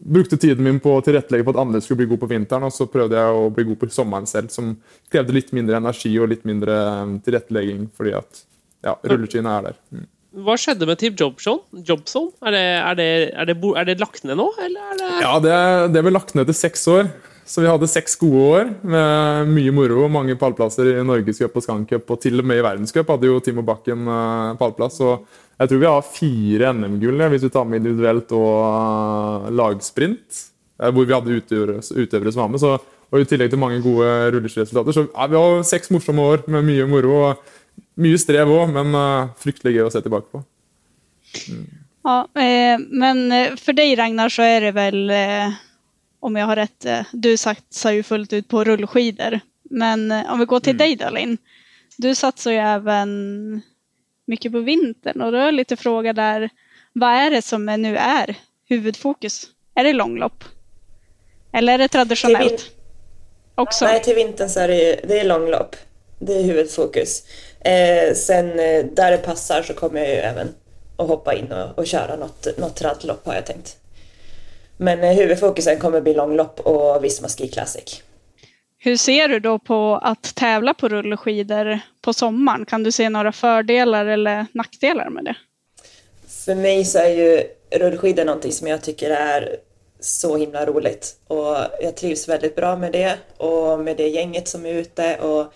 brukte tiden min på å tilrettelegge for at andre skulle bli gode på vinteren, og så prøvde jeg å bli god på sommeren selv, som krevde litt mindre energi og litt mindre um, tilrettelegging, fordi at ja, rulleskiene er der. Mm. Hva skjedde med Team Jobson? Jobson? Er, det, er, det, er, det, er, det, lagt ned nå, eller er Ja, det, det ble lagt ned til seks år. Så vi hadde seks gode år med mye moro. Mange pallplasser i Norgescup og Scancup, og til og med i verdenscup hadde jo Timo Bakken uh, pallplass. Og jeg tror vi har fire NM-gull hvis du tar med individuelt og uh, lagsprint. Uh, hvor vi hadde utøvere, utøvere som var med. Så, og i tillegg til mange gode rulleskiresultater. Så ja, vi har seks morsomme år med mye moro. og mye strev òg, men uh, fryktelig gøy å se tilbake på. Mm. Ja, eh, men eh, for deg, Ragnar, så er det vel, eh, om jeg har rett eh, Du satser jo fullt ut på rullskidor. Men eh, om vi går til mm. deg, Dalin. Du satser jo også mye på vinteren. Og da er litt fråga der Hva er det som nå er hovedfokus? Er det långlopp? Eller er det tradisjonelt? Også? Nei, til vintern så er det, det langlopp. Det er huvudfokus. Eh, sen der där det passar så kommer jag ju även att hoppa in och, och köra något, något har jag tänkt. Men eh, huvudfokusen kommer bli långlopp och Visma Ski Classic. Hur ser du då på att tävla på rullskidor på sommaren? Kan du se några fördelar eller nackdelar med det? För mig så är ju rullskidor någonting som jag tycker är så himla roligt och jag trivs väldigt bra med det och med det gänget som är ute och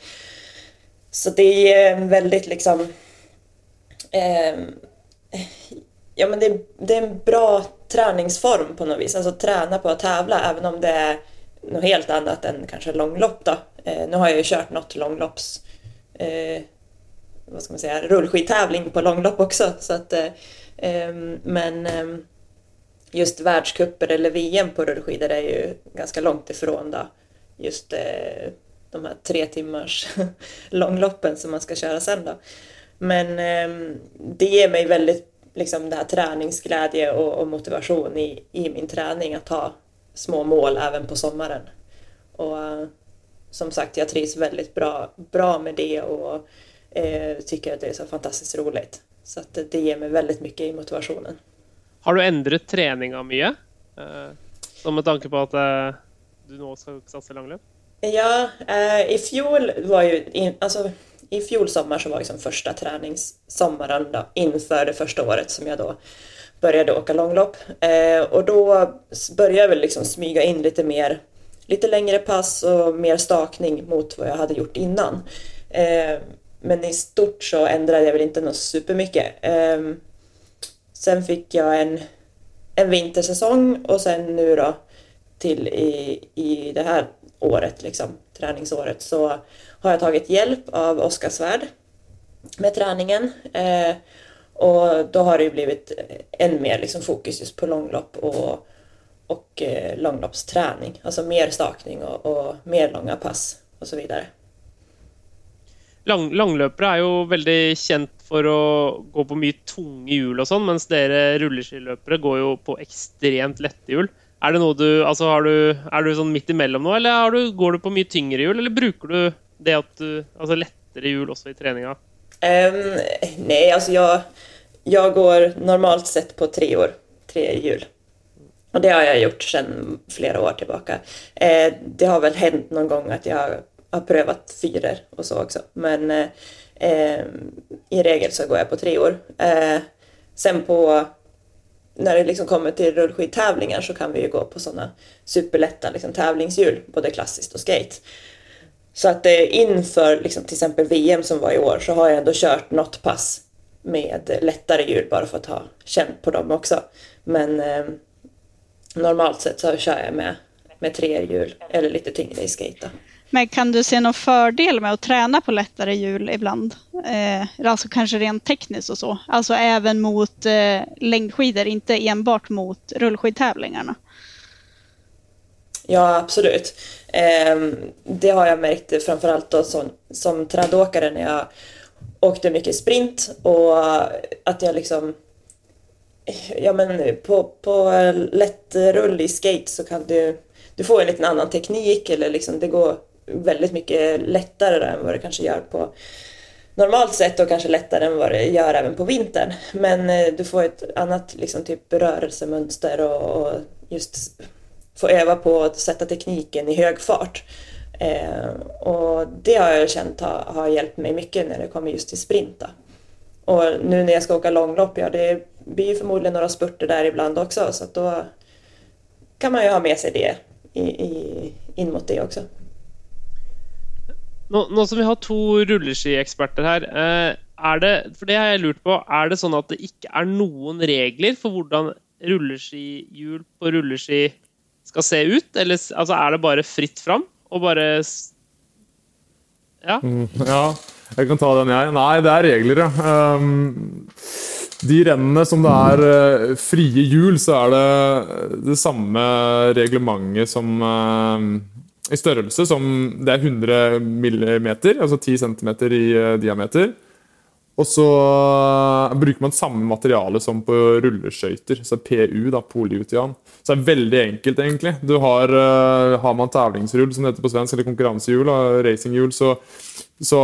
så det är väldigt liksom... Eh, ja men det, det, är en bra träningsform på något vis. Alltså träna på att tävla även om det är något helt annat än kanske långlopp då. Eh, nu har jag ju kört något långlopps... Eh, vad ska man säga? Rullskidtävling på långlopp också. Så att, eh, ehm, men ehm, just världscuper eller VM på rullskidor är ju ganska långt ifrån då. Just eh, de här tre timmars långloppen som man ska köra sen då. Men eh, det ger mig väldigt liksom det här träningsglädje och, och, motivation i, i min träning att ha små mål även på sommaren. Och eh, som sagt, jag trivs väldigt bra, bra med det och eh, tycker att det är så fantastiskt roligt. Så att det ger mig väldigt mycket i motivationen. Har du ändrat träningen mycket? Eh, med tanke på att eh, du nu ska satsa långlöp? Ja, eh, i fjol var ju, in, alltså, i fjol sommar så var liksom första träningssommaren då, inför det första året som jag då började åka långlopp. Eh, och då började jag väl liksom smyga in lite mer, lite längre pass och mer stakning mot vad jag hade gjort innan. Eh, men i stort så ändrade jag väl inte något supermycket. Eh, sen fick jag en, en vintersäsong och sen nu då till i, i det här året, liksom, träningsåret, så har jag tagit hjälp av Oskar Svärd med träningen. Eh, och då har det ju blivit än mer liksom, fokus just på långlopp och, och eh, långloppsträning. Alltså mer stakning och, og mer långa pass och så vidare. Lang, langløpere er jo veldig kjent for å gå på mye tunge hjul og sånn, mens dere rulleskiløpere går jo på ekstremt lette hjul. Er det noe du, altså du, er du sånn midt imellom nå, eller du, går du på mye tyngre hjul? Eller bruker du det at du, altså lettere hjul også i treninga? Um, nei, altså jeg, jeg, går normalt sett på tre år, tre hjul. Og det har jeg gjort siden flere år tilbake. Eh, det har vel hendt noen ganger at jeg har har prøvd firer og så også, Men eh, i regel så går jeg på tre år. Eh, sen på när det liksom kommer till rullskidtävlingar så kan vi ju gå på sådana superlätta liksom, tävlingshjul, både klassiskt och skate. Så att eh, inför liksom, till exempel VM som var i år så har jag ändå kört något pass med lättare hjul bara för att ha känt på dem också. Men eh, normalt sett så kör jag med, med tre hjul eller lite tyngre i skate. Men kan du se noen fördel med å trene på lettere hjul ibland? Eh, alltså kanske rent tekniskt och så. Alltså även mot eh, längdskidor, inte enbart mot rullskidtävlingarna. Ja, absolut. Eh, det har jeg märkt framförallt då som, som trädåkare när jag åkte mycket sprint och att jag liksom ja men på, på lättrull i skate så kan du, du får en liten annan teknik eller liksom det går väldigt mycket lättare än vad det kanske gör på normalt sett och kanske lättare än vad det gör även på vintern. Men eh, du får ett annat liksom, typ rörelsemönster och, och just få öva på att sätta tekniken i hög fart. Eh, och det har jag känt har, har hjälpt mig mycket när det kommer just till sprinta. Och nu när jag ska åka långlopp, ja det blir ju förmodligen några spurter där ibland också så att då kan man ju ha med sig det i, i, in mot det också. Nå, nå, som vi har to rulleskieksperter her, eh, er det, for det har jeg lurt på, er det sånn at det ikke er noen regler for hvordan rulleskihjul på rulleski skal se ut? Eller altså, er det bare fritt fram? Og bare Ja. Mm, ja, jeg kan ta den, jeg. Nei, det er regler, ja. Um, de rennene som det er uh, frie hjul, så er det det samme reglementet som uh, i størrelse som det er 100 millimeter, altså 10 cm i uh, diameter. Og så uh, bruker man samme materiale som på rulleskøyter, så PU, da, polyutian. Så det er veldig enkelt, egentlig. Du har, uh, har man tavlingsrull, som det heter på svensk, eller konkurransehjul, racinghjul, så, så,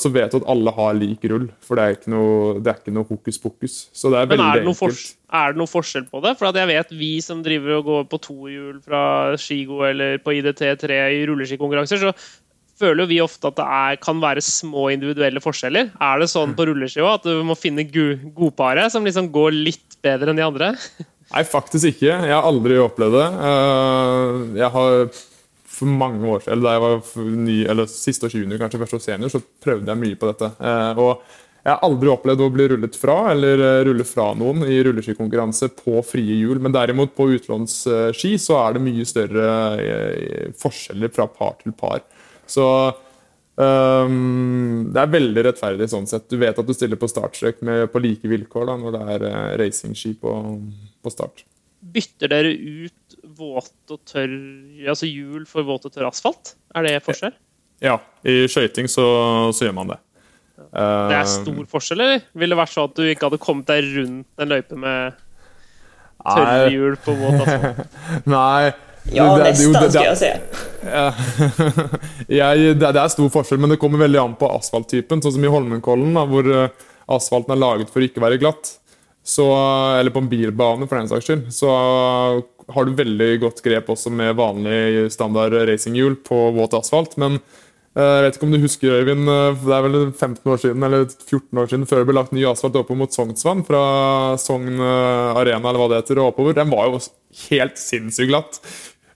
så, vet du at alle har lik rull. For det er ikke noe, det er ikke noe hokus pokus. Så det er Men veldig er det, enkelt. er det noe forskjell på det? For jeg vet vi som driver og går på tohjul fra Skigo eller på IDT3 i rulleskikonkurranser, så føler vi ofte at det er, kan være små individuelle forskjeller. Er det sånn på rulleskiva at du må finne godparet som liksom går litt bedre enn de andre? Nei, faktisk ikke. Jeg har aldri opplevd det. Eh, jeg har for mange år siden, eller da jeg var ny, eller siste års junior, kanskje første års senior, så prøvde jeg mye på dette. Eh, og jeg har aldri opplevd å bli rullet fra eller eh, rulle fra noen i rulleskikonkurranse på frie hjul. Men derimot på utlånsski så er det mye større forskjeller fra par til par. Så um, det er veldig rettferdig sånn sett. Du vet at du stiller på startstrek på like vilkår da, når det er uh, racingski på, på, start. Bytter dere ut våt og tørr altså hjul for våt og tørr asfalt? Er det forskjell? Ja, i skøyting så, så, gjør man det. Det er stor forskjell, eller? Ville det vært sånn at du ikke hadde kommet deg rundt en løype med tørre hjul på våt asfalt? Nei, ja, det, nesten, det, skal jeg si. Ja. jeg, det, er stor forskjell, men det kommer veldig an på asfalttypen. Sånn som i Holmenkollen, da, hvor eh, asfalten er laget for å ikke være glatt. Så, eller på en bilbane, for den saks skyld. Så har du veldig godt grep også med vanlig standard racinghjul på våt asfalt. Men eh, jeg vet ikke om du husker, Øyvind, eh, det er vel 15 år siden, eller 14 år siden før det ble lagt ny asfalt oppe mot Sognsvann, fra Sogn Arena eller hva det heter, og oppover. Den var jo helt sinnssykt glatt.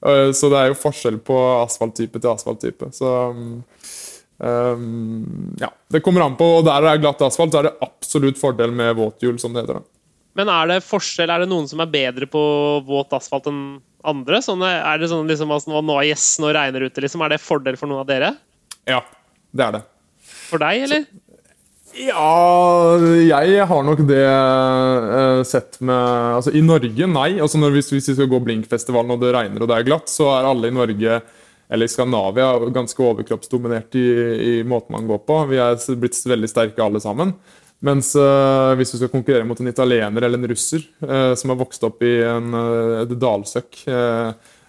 Eh, så det er jo forskjell på asfalttype til asfalttype. Så um, ja. Det kommer an på. Og der det er glatt asfalt, så er det absolutt fordel med våthjul, som det heter. Men er det forskjell? Er det noen som er bedre på våt asfalt enn andre? Sånne, er det sånn liksom, altså, nå er yes, nå regner ute, liksom. Er det fordel for noen av dere? Ja, det er det. For deg, eller? Ja, jeg har nok det uh, sett med Altså, i Norge, nei. Altså, når, hvis, hvis, vi skal gå Blinkfestivalen og det regner og det er glatt, så er alle i Norge eller i Skandinavia ganske overkroppsdominert i, i måten man går på. Vi er blitt veldig sterke alle sammen. Mens uh, hvis du skal konkurrere mot en italiener eller en russer uh, som har vokst opp i en, et dalsøkk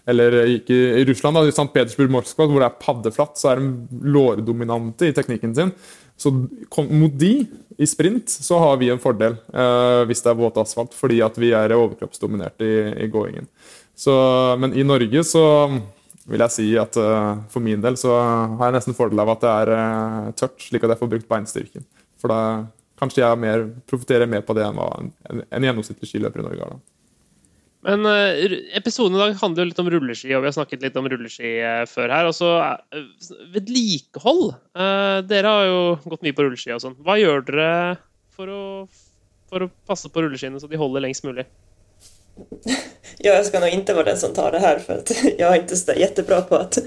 eller ikke i Russland, da, i St. Petersburg, Moskva, hvor det er paddeflatt, så er de lårdominante i teknikken sin. Så mot de, i sprint, så har vi en fordel eh, hvis det er våt asfalt, fordi at vi er overkroppsdominert i, i gåingen. Så, men i Norge så vil jeg si at eh, for min del så har jeg nesten fordel av at det er eh, tørt, slik at jeg får brukt beinstyrken. For da kanskje jeg mer, profitterer mer på det enn hva en, en gjennomsnittlig skiløper i Norge har. da. Men uh, episoden i dag handler jo litt om rulleski, og vi har snakket litt om rulleski uh, før her. Altså, uh, vedlikehold. Dere har jo gått mye på rulleski og sånn. Hva gjør dere for å, for å passe på rulleskiene så de holder lengst mulig? Ja, jag ska nog inte vara den som tar det här för att jag är inte så jättebra på att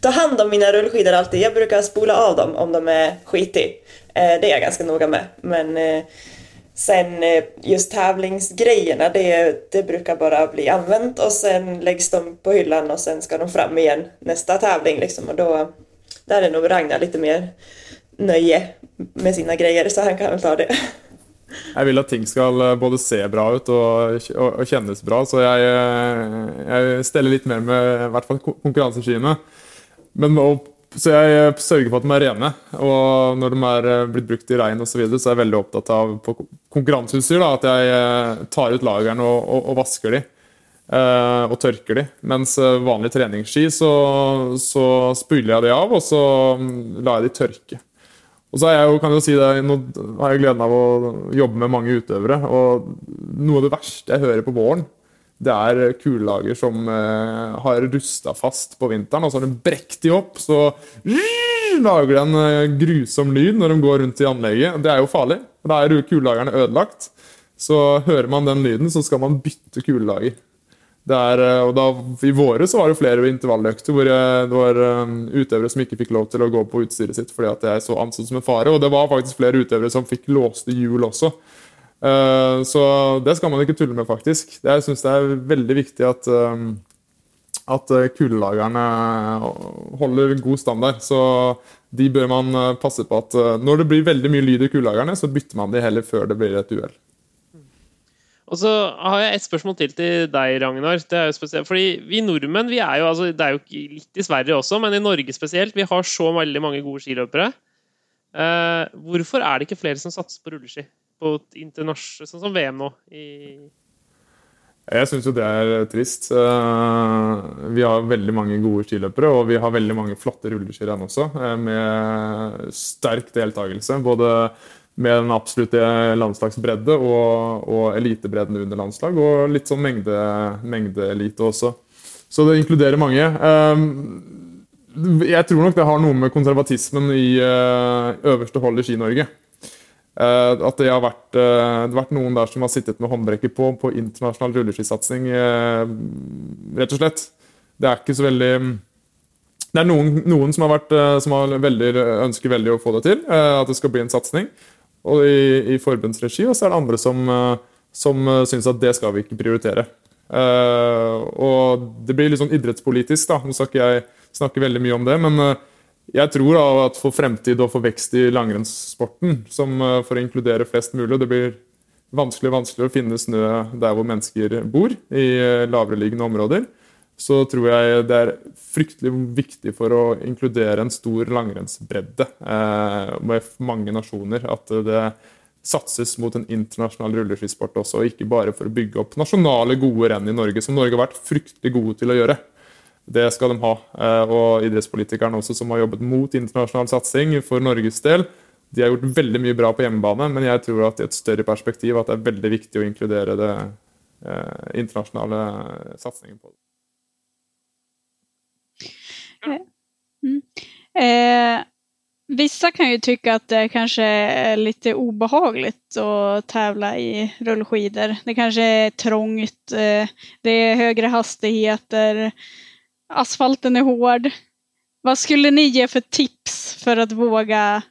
ta hand om mina rullskidor alltid. Jag brukar spola av dem om de är skitig. Det är jag ganska noga med. Men Sen eh, just tävlingsgrejerna, det, det brukar bara bli använt och sen läggs de på hyllan och sen ska de fram igen nästa tävling liksom och då där är nog Ragnar lite mer nöje med sina grejer så han kan väl ta det. jeg vil at ting skal eh, både se bra ut og, og, og kjennes bra, så jeg, eh, jeg steller litt mer med i hvert fall konkurranseskiene. Men og, så jeg sørger for at de er rene. Og når de er eh, blitt brukt i regn osv., så, videre, så er jeg veldig opptatt av på konkurranseutstyr at jeg tar ut lagrene og, og, og vasker de. og tørker de. Mens vanlig treningsski så, så spyler jeg de av, og så mm, lar jeg de tørke. Og så jeg kan jeg jo si det, Nå har jeg gleden av å jobbe med mange utøvere. og Noe av det verste jeg hører på våren, det er kullager som eh, har rusta fast på vinteren. og Så har de brekt de opp, så lager de en eh, grusom lyd når de går rundt i anlegget. Det er jo farlig. Da er kullagerne ødelagt. Så hører man den lyden, så skal man bytte kullager. Der, eh, og da, I våre så var det flere intervalløkter hvor jeg, det var utøvere som ikke fikk lov til å gå på utstyret sitt fordi at jeg så ansett som en fare. Og det var faktisk flere utøvere som fikk låste hjul også. Uh, så det skal man ikke tulle med, faktisk. Jeg syns det er veldig viktig at, um, at kulelagerne holder god standard. Så de bør man passe på at når det blir veldig mye lyd i kulelagerne, så bytter man de heller før det blir et uhell. Og så har jeg et spørsmål til til deg, Ragnar. Det er jo spesielt, fordi Vi nordmenn vi er jo, altså, det er jo litt i Sverige også, men i Norge spesielt, vi har så veldig mange gode skiløpere. Eh, hvorfor er det ikke flere som satser på rulleski? På sånn som VM nå? Jeg syns jo det er trist. Eh, vi har veldig mange gode skiløpere, og vi har veldig mange flotte rulleskirenn også, eh, med sterk deltakelse. Både med den absolutte landslagsbredde og, og elitebredden under landslag, og litt sånn mengde, mengdeelite også. Så det inkluderer mange. Ehm, jeg tror nok det har noe med konservatismen i eh, øverste hold i Ski-Norge. Eh, at det har, vært, eh, det har vært noen der som har sittet med håndbrekket på på internasjonal rulleskisatsing, rett og slett. Det er ikke så veldig det er noen, noen som, har vært, som har veldig, ønsker veldig å få det til, at det skal bli en satsing i, i forbundsregi, og så er det andre som, eh, som eh, syns at det skal vi ikke prioritere. Og det blir litt sånn idrettspolitisk, da. Nå skal ikke jeg snakke veldig mye om det, men jeg tror da at for fremtid og for vekst i langrennssporten, som uh, for å inkludere flest mulig, det blir vanskelig og vanskeligere å finne snø der hvor mennesker bor, i lavereliggende områder, så tror jeg det er fryktelig viktig for å inkludere en stor langrennsbredde eh, med mange nasjoner. At det satses mot en internasjonal rulleskisport også, og ikke bare for å bygge opp nasjonale, gode renn i Norge, som Norge har vært fryktelig gode til å gjøre. Det skal de ha. Eh, og idrettspolitikerne også, som har jobbet mot internasjonal satsing for Norges del, de har gjort veldig mye bra på hjemmebane, men jeg tror at i et større perspektiv at det er veldig viktig å inkludere det eh, internasjonale satsingen på det. Mm. Eh, vissa kan ju tycka att det kanske är lite obehagligt att tävla i rullskidor. Det kanske är trångt, eh, det är högre hastigheter, asfalten är hård. Vad skulle ni ge för tips för att våga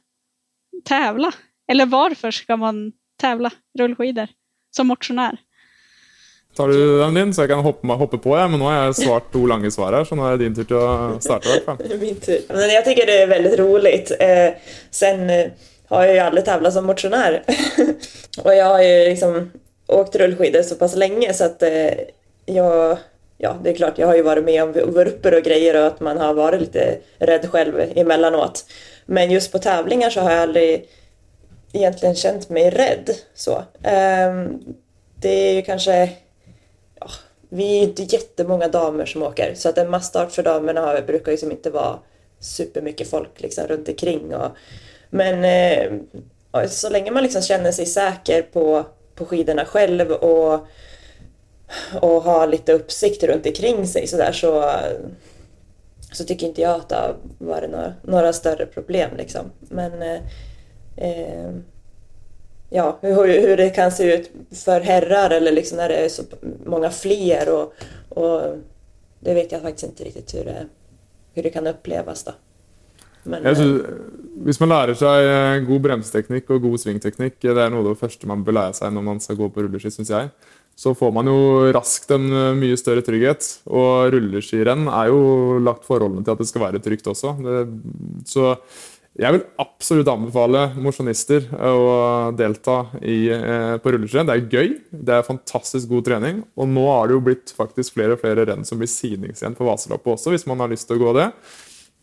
tävla? Eller varför ska man tävla rullskidor som motionär? Tar du den din, så jeg kan hoppe, hoppe på? Ja. Men nå har jeg svart to långa svar här, så nå är det din tur til å starte. Min tur. Men jag tycker det är väldigt roligt. Eh, sen eh, har jag ju aldrig tävlat som motionär. och jag har ju liksom åkt rullskidor så pass länge så att eh, jag ja, det är klart, jag har ju varit med om vurper och grejer och att man har varit lite rädd själv emellanåt. Men just på tävlingar så har jag aldrig egentligen känt mig rädd. Så. Um, det är ju kanske vi är inte jättemånga damer som åker så att en massstart för damerna brukar ju liksom inte vara supermycket folk liksom runt omkring. Och, men eh, så länge man liksom känner sig säker på, på skidorna själv och, och ha lite uppsikt runt omkring sig så där så, så tycker inte jag att det har varit några, några större problem liksom. Men eh, eh, ja, hur, hur det kan se ut för herrar eller liksom när det är så många fler och, och det vet jag faktiskt inte riktigt hur det, hur det kan upplevas da. Men, synes, hvis man lærer seg eh, god bremseteknikk og god svingteknikk, det er noe av det første man bør lære seg når man skal gå på rulleski, syns jeg, så får man jo raskt en eh, mye større trygghet. Og rulleskirenn er jo lagt forholdene til at det skal være trygt også. Det, så Jeg vil absolutt anbefale mosjonister å delta i, eh, på rulleskirenn. Det er gøy, det er fantastisk god trening. Og nå har det jo blitt faktisk flere og flere renn som blir signingsrenn på Vasaloppet også, hvis man har lyst til å gå det.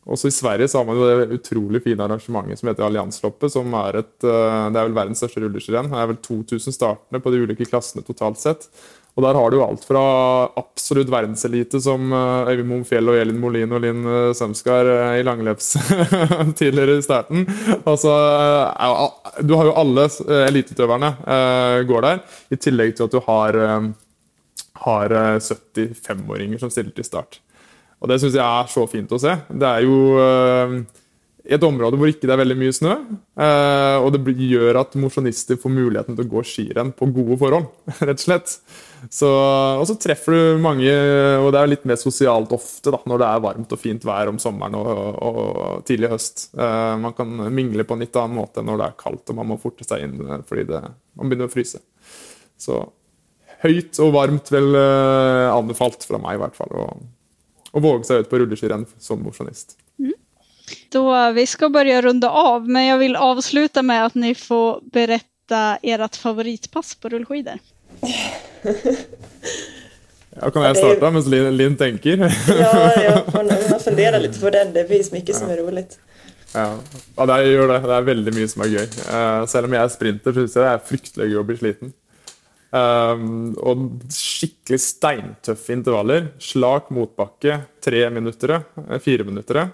Også i Sverige så har man jo det utrolig fine arrangementet som heter Alliansloppet. som er et, eh, Det er vel verdens største rulleskirenn. Det er vel 2000 startende på de ulike klassene totalt sett. Og der har du jo alt fra absolutt verdenselite som eh, Øyvind Moen Fjell og Elin Molin og Linn eh, Sømskar i langløps tidligere i starten. Altså, du har jo alle eliteutøverne går der, i tillegg til at du har, har 75-åringer som stiller til start. Og det syns jeg er så fint å se. Det er jo i et område hvor ikke det er veldig mye snø. og det gjør at mosjonister får muligheten til å gå skirenn på gode forhold, rett og slett. Så, og så treffer du mange, og det er litt mer sosialt ofte da, når det er varmt og fint vær om sommeren og, og, og tidlig høst. Uh, man kan mingle på en litt annen måte når det er kaldt og man må forte seg inn eh, fordi det, man begynner å fryse. Så høyt og varmt vel anbefalt fra meg, i hvert fall. Å våge seg ut på rulleskirenn som mosjonist. Mm. Då, vi skal bare runde av, men jeg vil avslutte med at dere får berette ert favorittpass på rulleskøyter. Ja, kan jeg starte mens Linn, Lin tenker? ja, ja, man, man funderer litt på den. Det finnes mye som er rolig. Ja, ja det, gjør det. det er veldig mye som er gøy. Uh, selv om jeg er sprinter, så syns jeg det er fryktelig gøy å bli sliten. Um, og skikkelig steintøffe intervaller. Slak motbakke, tre minutter, eh, fire minutter.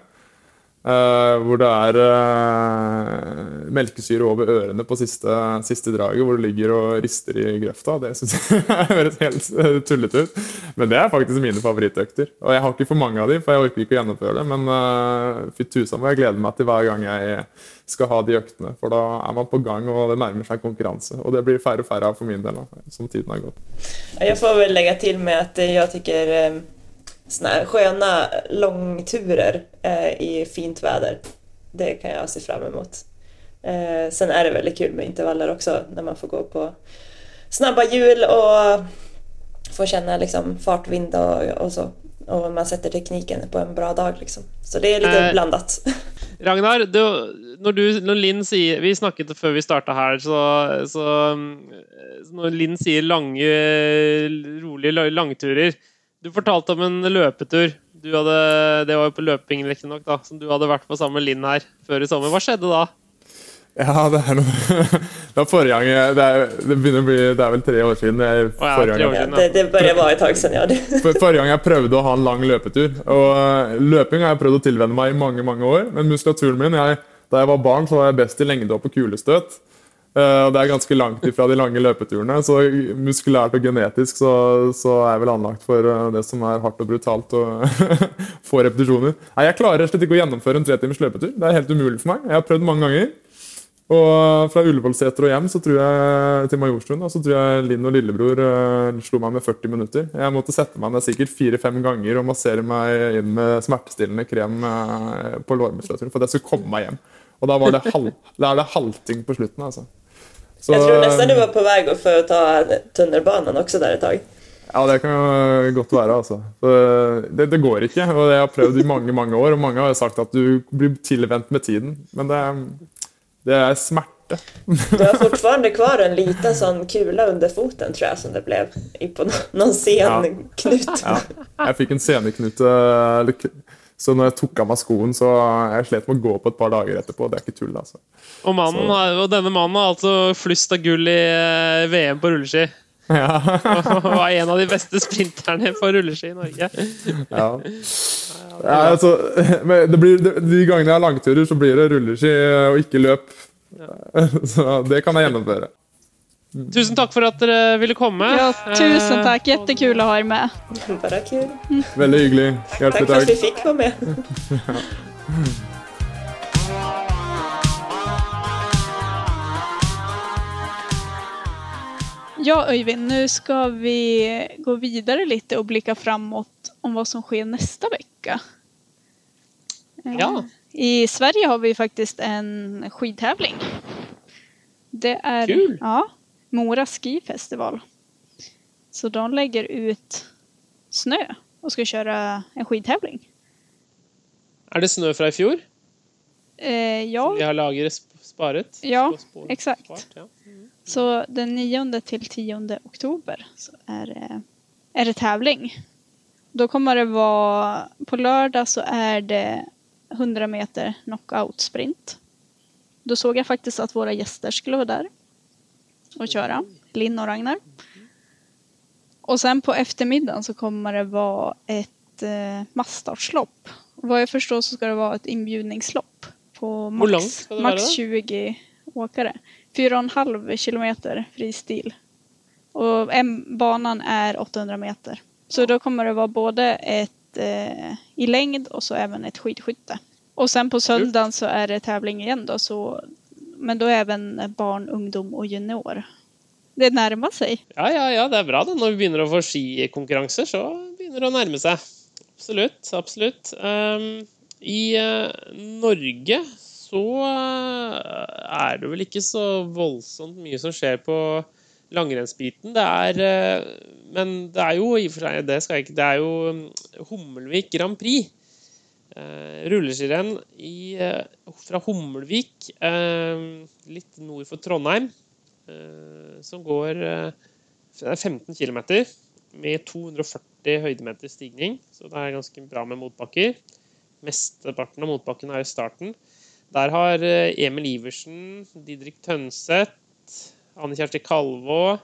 Uh, hvor det er uh, melkesyre over ørene på siste, siste, draget, hvor du ligger og rister i grøfta. Det syns jeg høres helt uh, tullete ut. Men det er faktisk mine favorittøkter. Og jeg har ikke for mange av dem, for jeg orker ikke å gjennomføre det. Men uh, fy tusen må jeg glede meg til hver gang jeg skal ha de øktene. For da er man på gang, og det nærmer seg konkurranse. Og det blir færre og færre av for min del, da, som tiden har gått. Jeg får vel legge til med at jeg syns såna här sköna långturer eh, i fint väder. Det kan jag se fram emot. Eh, sen är det väldigt kul med intervaller också när man får gå på snabba hjul og får kjenne liksom, fartvind og, och så. Og man setter teknikken på en bra dag, liksom. Så det er litt eh, blandet. Ragnar, du, når, du, når, Linn sier Vi snakket før vi starta her, så, så, Når Linn sier lange, rolige langturer du fortalte om en løpetur. Hadde, det var jo på løping, riktignok, som du hadde vært på sammen med Linn her før i sommer. Hva skjedde da? Ja, det er noe Det var forrige gang Det er, det begynner å bli Det er vel tre år siden. Jeg, oh, ja, tre år siden ja. det, det bare var et tak siden, ja. For, forrige gang jeg prøvde å ha en lang løpetur. Og uh, Løping har jeg prøvd å tilvenne meg i mange mange år, men muskulaturen min jeg, Da jeg var barn, så var jeg best i lengde og kulestøt. Uh, det er ganske langt ifra de lange løpeturene, så muskulært og genetisk så, så er jeg vel anlagt for uh, det som er hardt og brutalt og få repetisjoner. Nei, Jeg klarer slett ikke å gjennomføre en tretimers løpetur. Det er helt umulig for meg. Jeg har prøvd mange ganger. Og fra Ullevålseter og hjem så tror jeg, til Majorstuen så tror jeg Linn og lillebror uh, slo meg med 40 minutter. Jeg måtte sette meg ned sikkert fire-fem ganger og massere meg inn med smertestillende krem på lårmuskulaturen for at jeg skulle komme meg hjem. Og da, var det halv, da er det halting på slutten. altså. Så, jeg tror nesten du var på vei for å ta tunnelbanen også der et tak. Ja, det kan godt være. altså. Det, det, går ikke. og Jeg har prøvd i mange mange år, og mange har sagt at du blir tilvendt med tiden. Men det, det er smerte. Du har fortsatt kvar en liten sånn kule under foten, tror jeg, som det ble på noen senknut. Ja. ja. Jeg fikk en seneknute så når jeg tok av meg skoen, så jeg slet med å gå på et par dager etterpå. Det er ikke tull, altså. Og, mannen, og denne mannen har altså flust av gull i eh, VM på rulleski. Ja. og var en av de beste sprinterne på rulleski i Norge. ja. ja altså, blir, de gangene jeg har langturer, så blir det rulleski og ikke løp. Så det kan jeg gjennomføre. Tusen takk for at dere ville komme. Ja, tusen takk. Jättekul å ha dere med. Bare kul. Veldig hyggelig. Hjertelig takk. Takk for at vi fikk være med. Ja, Øyvind, nå skal vi gå videre litt og blikke framåt om hva som skjer neste uke. Ja. I Sverige har vi faktisk en skidtävling. Det er Kul! Ja, Mora skifestival. Så de legger ut snø og skal kjøre en skidtävling. Er det snø fra i fjor? Eh, ja, Vi har lagret sparet. Ja, Sp- spår- exakt. spart, ja. så den 9 till 10 oktober så är det, är det tävling. Då kommer det vara, på lördag så är det 100 meter knockout sprint. Då såg jag faktiskt att våra gäster skulle vara där och köra, Linn och Ragnar. Och sen på eftermiddagen så kommer det vara ett eh, massstartslopp. Vad jag förstår så ska det vara ett inbjudningslopp på max, max 20 åkare. 4,5 kilometer fristil. Och en, banan är 800 meter. Så då kommer det vara både ett eh, i längd och så även ett skidskytte. Och sen på söndagen så är det tävling igen då. Så, men då även barn, ungdom och junior. Det närmar sig. Ja, ja, ja, det er bra det. Når vi begynner å få skikonkurranser, så begynner det å nærme seg. Absolutt. Absolutt. Um, I uh, Norge så eh, er det vel ikke så voldsomt mye som skjer på langrennsbiten. Det er uh, Men det er jo i og for seg Det skal jeg ikke Det er jo mm, Hummelvik Grand Prix. Uh, Rulleskirenn eh, fra Hummelvik, eh, litt nord for Trondheim eh, som går eh, er 15 km med 240 høydemeter stigning. Så det er ganske bra med motbakker. Mesteparten av motbakken er i starten. Der har eh, Emil Iversen, Didrik Tønseth, Anne Kjersti Kalvå,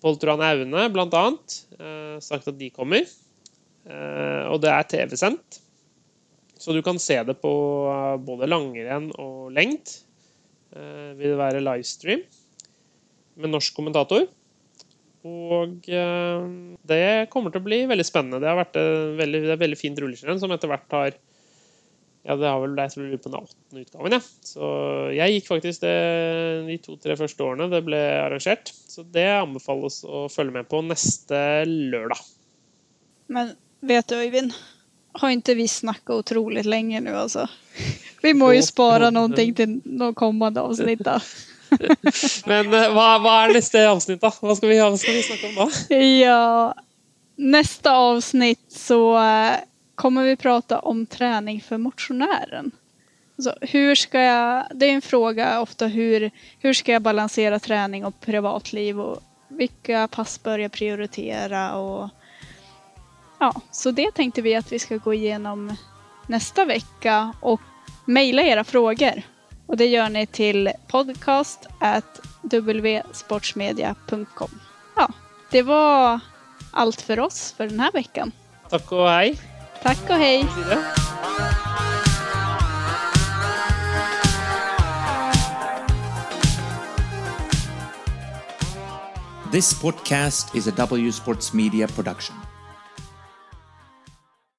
Pål Truan Aune bl.a. Eh, sagt at de kommer. Eh, og det er TV-sendt. Så du kan se det på eh, både langrenn og lengt. Eh, vil det være livestream med norsk kommentator. Og eh, det kommer til å bli veldig spennende. Det har vært et veldig, et veldig fint rulleskirenn som etter hvert har Ja, det har vel jeg tror jeg på den åttende utgaven, ja. Så jeg gikk faktisk det de to-tre første årene det ble arrangert. Så det anbefales å følge med på neste lørdag. Men vet du Öyvind? Har inte vi snackat otroligt länge nu alltså? Vi må ju spara någonting till någon kommande avsnitt då. Men eh, hva, hva er neste avsnitt, da? Hva skal vi, hva skal vi snakke om da? Ja, nästa avsnitt så eh, kommer vi prata om träning för motionären. Så hur ska jag, det är en fråga ofta hur, hur ska jag balansera träning och privatliv och vilka pass bör jag prioritera och ja, så det tänkte vi att vi ska gå igenom nästa vecka och mejla era frågor. Och det gör ni till podcast at wsportsmedia.com. Ja, det var allt för oss för den här veckan. Takk og hej. Tack och hej! This podcast is a W Sports Media production.